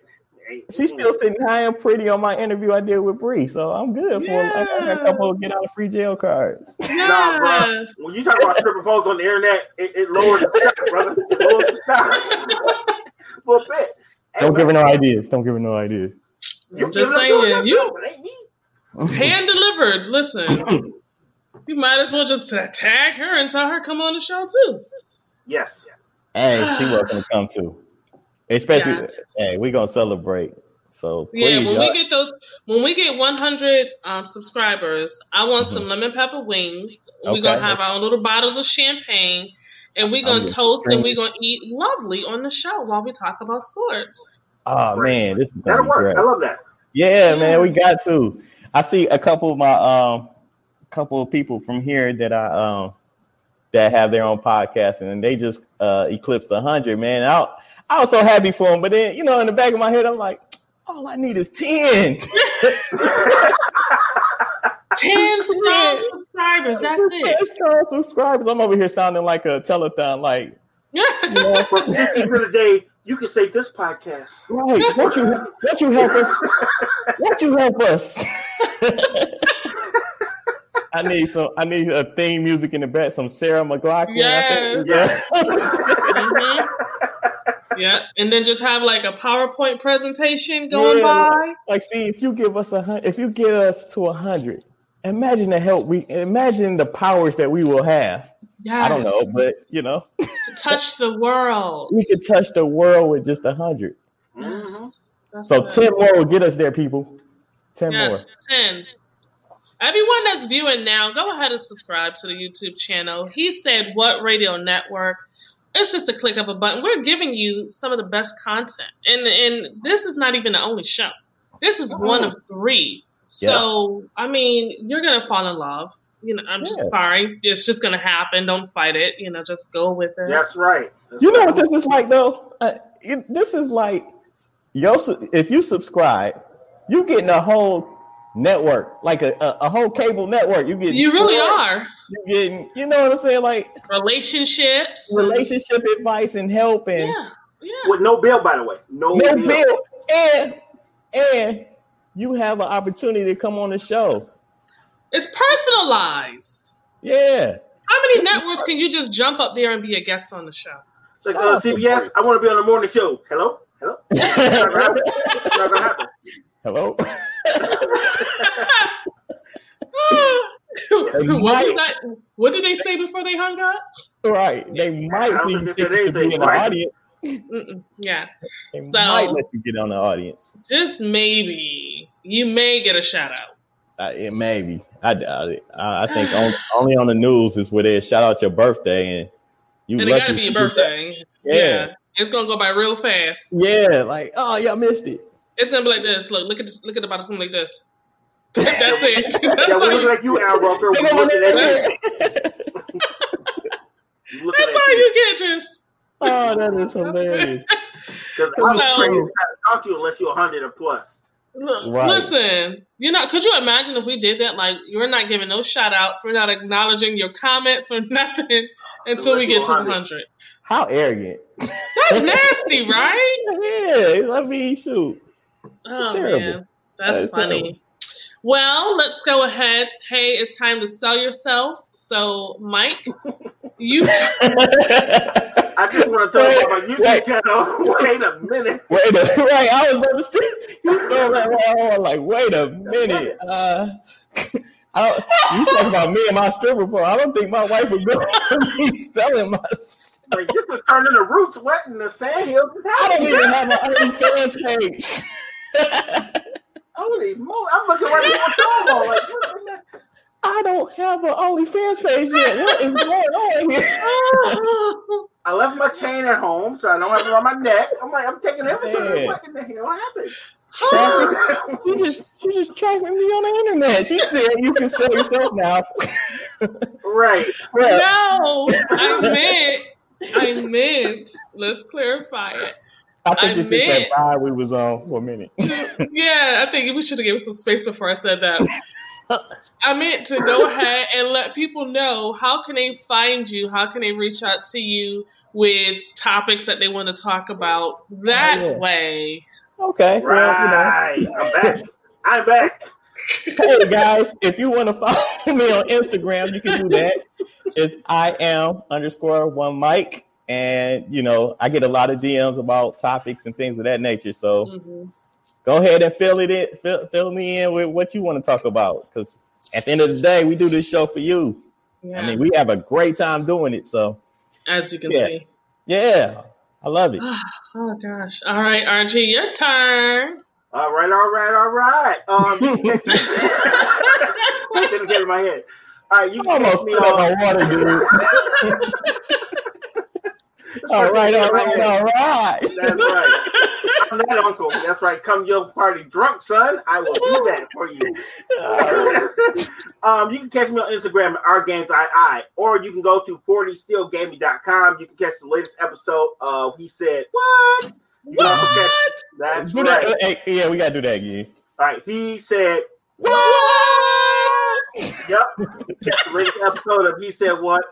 She's mm-hmm. still sitting high and pretty on my interview I did with Bree, so I'm good for I got a couple of get out of free jail cards. Nah, bro. When you talk about stripper poles on the internet, it, it lowers the stock, brother. It lowers the stock. a little bit. Hey, Don't man, give her no ideas. Don't give her no ideas. you I'm give just them saying, you but ain't me. hand delivered. Listen, you might as well just tag her and tell her come on the show too. Yes. Hey, she welcome to come too. Especially, Yes. hey, we gonna celebrate. So please, Yeah, when y'all- we get those, when we get 100 um, subscribers, I want Mhm. some lemon pepper wings. We're Okay. gonna have our own little bottles of champagne, and we're gonna just toast and we're gonna eat lovely on the show while we talk about sports. oh man, this is gonna That'll be work. great. I love that. Yeah, man, we got to. I see a couple of my um couple of people from here that I um that have their own podcast and they just uh eclipsed hundred, man. I I was so happy for him. but then you know, in the back of my head, I'm like, all I need is ten. 10 strong subscribers. That's Ten it. strong subscribers. I'm over here sounding like a telethon, like you know, For 50 for the day, you can say this podcast. right? Won't you won't you help us? Won't you help us? I need some. I need a theme music in the back. Some Sarah McLachlan. I think. Yes. Mhm. Yeah, and then just have like a PowerPoint presentation going Yeah. by. Like, see, if you give us a hundred, if you get us to a hundred, imagine the help we. Imagine the powers that we will have. Yes. I don't know, but you know, to touch the world. we could touch the world with just a hundred. Yes. Mhm. So good. ten more will get us there, people. Ten Yes, 10. Everyone that's viewing now, go ahead and subscribe to the YouTube channel. He said, What radio network? It's just a click of a button. We're giving you some of the best content. And and this is not even the only show. This is one of three. So, I mean, you're going to fall in love. You know, I'm Yeah. just sorry. It's just going to happen. Don't fight it. You know, just go with it. That's right. That's You know right. what this is like, though. Uh, it, this is like, yo, if you subscribe, you getting a whole network, like a, a, a whole cable network. You get You really are. You getting, you know what I'm saying, like Relationships. relationship advice and help and Yeah. Yeah. With no bill, by the way. No, no bill. bill, and and you have an opportunity to come on the show. It's personalized. Yeah, How many networks can you just jump up there and be a guest on the show? Like uh, CBS, I want to be on the morning show. Hello? Hello? It's not gonna happen. Hello. what, was that? what did they say before they hung up? right, they I might don't see think you said to be anything, in the audience. Mm-mm, yeah, They So- might let you get on the audience. just maybe you may get a shout out. Uh, it maybe. I doubt it. I, I think on, only on the news is where they shout out your birthday and you. And it lucky got to be your to do that. birthday. Yeah. it's gonna go by real fast. Yeah, like oh, y'all missed it. It's gonna be like this. Look, look at this, look at the bottom, something like this. That's it. That's Yeah, we how look like you, Al Roker. We They looking at you. let We looking that's at how you. you get just. oh, that is hilarious. Because So- I'm afraid to talk to you unless you're 100 or plus. Look, Right. Listen, you know, could you imagine if we did that? Like, we're not giving no shout outs, we're not acknowledging your comments or nothing until we get to 100. 100. How arrogant. That's nasty, right? Yeah, I mean, shoot. Oh, terrible. man. That's That is funny. terrible. Well, let's go ahead. Hey, it's time to sell yourselves. So, Mike, you. I just want to talk Wait, about my YouTube wait. channel. Wait a minute. Wait a minute. right, I was about to say you stole that right. I was like, wait a minute. Uh, I don't, you talk about me and my stripper pole. I don't think my wife would go for me selling my. Like, this is turning the roots wet in the sand hills. I don't even have an OnlyFans page. Holy moly! I'm looking right at the phone. Like, what in I don't have an OnlyFans page yet. What is going on here? I left my chain at home, so I don't have it on my neck. I'm like, I'm taking inventory. Man. What in the hell happened? Traffic- She just she just tracking me on the internet. She said you can sell yourself now. right. no, I meant, I meant, let's clarify it. I think I this is that vibe we was on for a minute. Yeah, I think we should have given some space before I said that. I meant to go ahead and let people know how can they find you, how can they reach out to you with topics that they want to talk about that Oh, yeah. way. Okay. Well, Right. I'm back. I'm back. Hey guys, if you want to follow me on Instagram, you can do that. It's I am underscore one Mike. And you know, I get a lot of DMs about topics and things of that nature. So Mhm. go ahead and fill it in, fill, fill me in with what you want to talk about. Because at the end of the day, we do this show for you. Yeah, I mean, we have a great time doing it. So as you can yeah. see. yeah, I love it. Oh gosh. All right, RG, your turn. All right, all right, all right. Um, you can catch I didn't get in my head. All right, you I can catch almost me spit out on. my water, dude. all right, all right, all right. That's right. I'm that uncle. That's right. Come your party drunk, son. I will do that for you. um, you can catch me on Instagram at rgamesii, or you can go to 40steelgaming.com. You can catch the latest episode of He Said What? You can also catch What? that's Do that- right. hey, yeah, we gotta do that again. All right. He said What? Yep. Catch the latest episode of He Said What.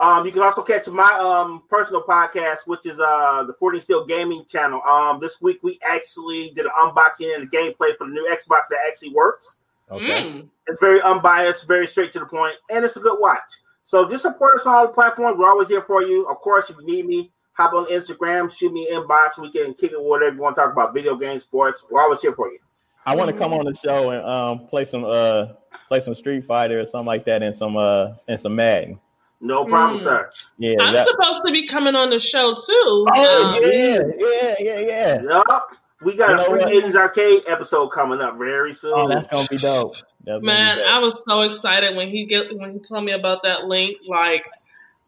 Um, you can also catch my um personal podcast, which is uh the 40 Steel Gaming channel. Um, this week we actually did an unboxing and a gameplay for the new Xbox that actually works. Okay. Mm. It's very unbiased, very straight to the point, and it's a good watch. So just support us on all the platforms. We're always here for you. Of course, if you need me, hop on Instagram, shoot me an inbox. We can kick it whatever you want to talk about, video games, sports. We're always here for you. I want to come on the show and um play some uh play some Street Fighter or something like that and some uh and some Madden. No problem, Mm. sir. Yeah. I'm that- supposed to be coming on the show too. oh Um, yeah, yeah, yeah, yeah. Yup. We got You a free what? 80s arcade episode coming up very soon. Oh, that's gonna be dope. That's Man, be dope. I was so excited when he get when he told me about that link. Like,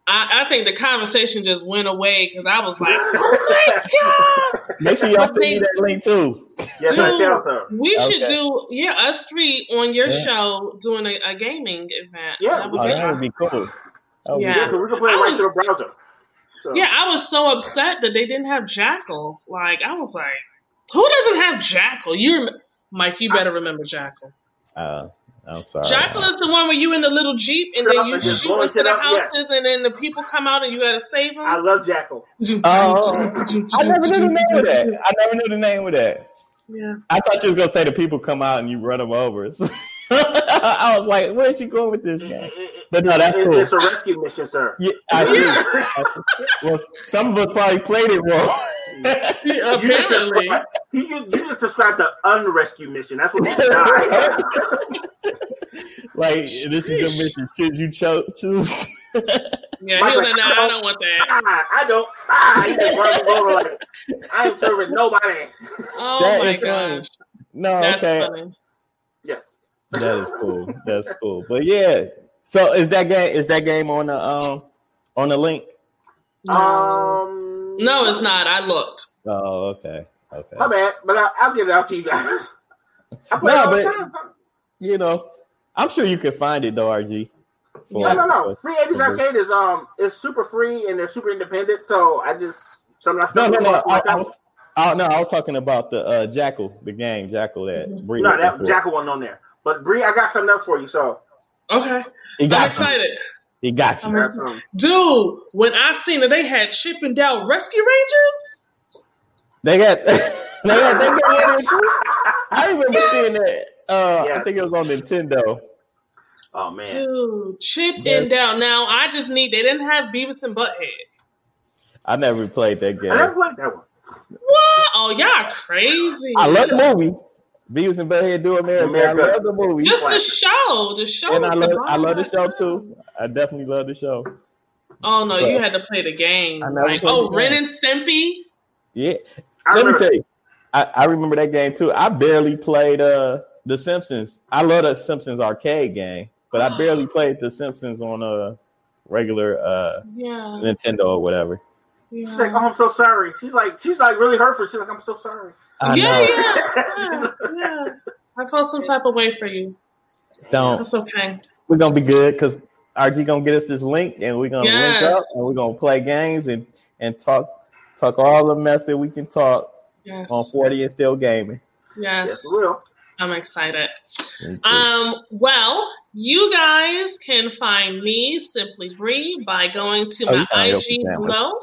I, I think the conversation just went away because I was like, "Oh my god, Make sure y'all But send me that link too. yes, I Dude. shall, sir. we should do yeah us three on your Yeah. show doing a, a gaming event." Yeah, That would Oh, be that would be cool. That would be Yeah. Yeah, we can play I it right was- to the browser. So, Yeah, I was so upset that they didn't have Jackal. Like, I was like, who doesn't have Jackal? You, rem- Mike, you better remember Jackal. Uh, I'm sorry. Jackal is the one where you in the little jeep and then you and shoot into the up, yes. houses and then the people come out and you gotta save them. I love Jackal. Oh, I never knew the name of that. I never knew the name of that. Yeah. I thought you was gonna say the people come out and you run them over. I was like, where's she going with this guy? But no, that's It- cool. It's a rescue mission, sir. Yeah, I see. I see. Well, some of us probably played it wrong. Yeah, apparently. You, you, you just described the unrescue mission. That's what we died. like this is your mission. Should you cho- choose? Yeah, he was like, nah, I don't want that. I don't. Ah, he over like I ain't serving nobody. Oh That my is funny. gosh. no, That's okay. funny. Yes. That is cool. That's cool. But yeah. So is that game? Is that game on the um on the link? Um. No, it's not. I looked. Oh, okay. Okay. My bad, but I, I'll get it out to you guys. I play No, it all the but- time. You know, I'm sure you can find it though, RG. for- No, no, no. Free 80s Arcade is um, it's super free and they're super independent. So I just something I No, stuck no, no. I, my I time. was Oh no, I was talking about the uh, Jackal, the game Jackal that Mhm. No, that. Jackal wasn't on there. But Bree, I got something else for you. So Okay. He I'm got you. excited. He got you. I'm that's excited. Dude, when I seen that they had Chip and Dale Rescue Rangers, They got they got they got it too. I remember Yes. seeing that. Uh, I think it was on Nintendo. oh man. dude, Chip Yeah. and Dale. Now I just need. They didn't have Beavis and Butthead. I never played that game. I never played that one. What? Oh, y'all crazy. I love the movie. Beavis and Butthead do America. America. I love the movie. Just the show. The show. and is I the love, I love the show too. I definitely love the show. Oh no, So- you had to play the game. I never Like, oh, Ren and Stimpy. Yeah. I Let me remember- tell you, I, I remember that game too. I barely played uh The Simpsons. I love the Simpsons arcade game, but I barely played The Simpsons on a regular uh Yeah. Nintendo or whatever. yeah. She's like, oh, I'm so sorry. She's like, she's like really hurtful. She's like, I'm so sorry. I yeah, yeah, yeah, yeah. I felt some type of way for you. Don't That's okay. we're gonna be good because RG gonna get us this link and we're gonna link up and we're gonna play games and and talk talk all the mess that we can talk Yes. on 40 and still gaming. Yes. Yes, we will. I'm excited. Um, well, you guys can find me simply Bree by going to Oh, my IG pajamas. below.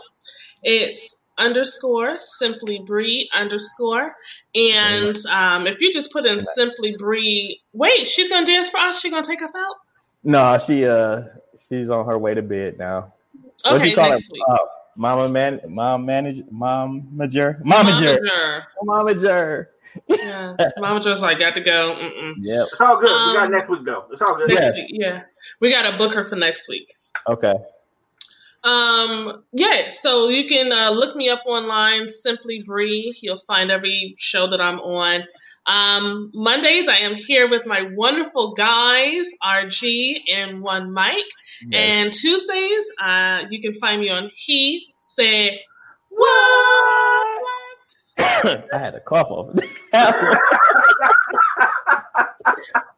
It's underscore simply Bree underscore. And um, if you just put in simply Bree, wait, she's gonna dance for us. She's gonna take us out. No, she uh she's on her way to bed now. What do Okay, you call next it? week. Uh, mama man, mom manager, mom manager, momager, Momager. momager. Yeah, Momager's like got to go. Mm-mm. Yep. It's all good. we got Um, next week though. It's all good. Next Yes. week, yeah, we got to book her for next week. Okay. Um, yeah, so you can uh, look me up online, Simply Bree. You'll find every show that I'm on. Um, Mondays, I am here with my wonderful guys, RG and One Mike. And Tuesdays, uh, you can find me on He Said What? I had a cough off.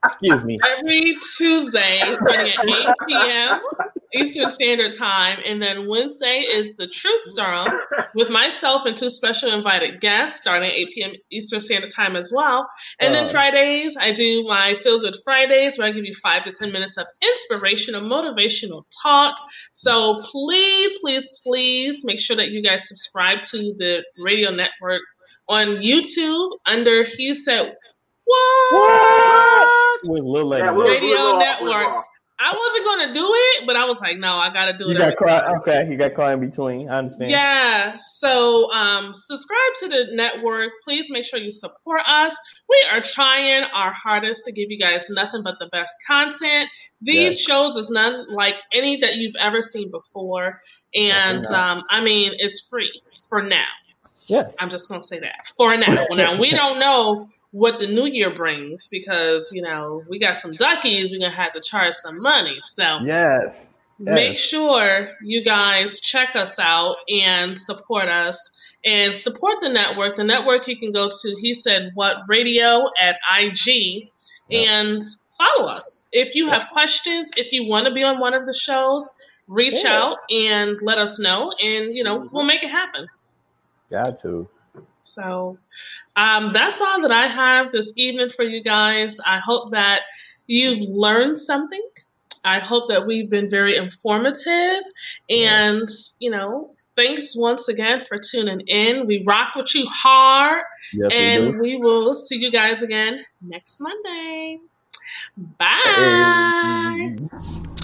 Excuse me. Every Tuesday, starting at 8 p.m. Eastern Standard Time. And then Wednesday is the Truth Serum with myself and two special invited guests starting at 8 p.m. Eastern Standard Time as well. And then Oh. Fridays, I do my Feel Good Fridays where I give you five to 10 minutes of inspirational, motivational talk. So please, please, please make sure that you guys subscribe to the radio network on YouTube under He Said What? With Lil Lady. Yeah, we was- we was Radio off, Network. I wasn't gonna do it, but I was like, no, I gotta do you it. got every cry. time. Okay, you got cry in between. I understand. Yeah. So um, subscribe to the network. Please make sure you support us. We are trying our hardest to give you guys nothing but the best content. These Yes. shows is none like any that you've ever seen before, and um, I mean, it's free for now. Yes. I'm just gonna say that for now. now we don't know what the new year brings because you know we got some duckies. We're gonna have to charge some money. So Yes. make sure you guys check us out and support us and support the network. The network you can go to. He said what radio at IG Yep. and follow us. If you have questions, if you want to be on one of the shows, reach Yeah. out and let us know, and you know mm-hmm. we'll make it happen. Got to. So um, that's all that I have this evening for you guys. I hope that you've learned something. I hope that we've been very informative. And, you know, thanks once again for tuning in. We rock with you hard. Yes, and do. we will see you guys again next Monday. Bye. Hey.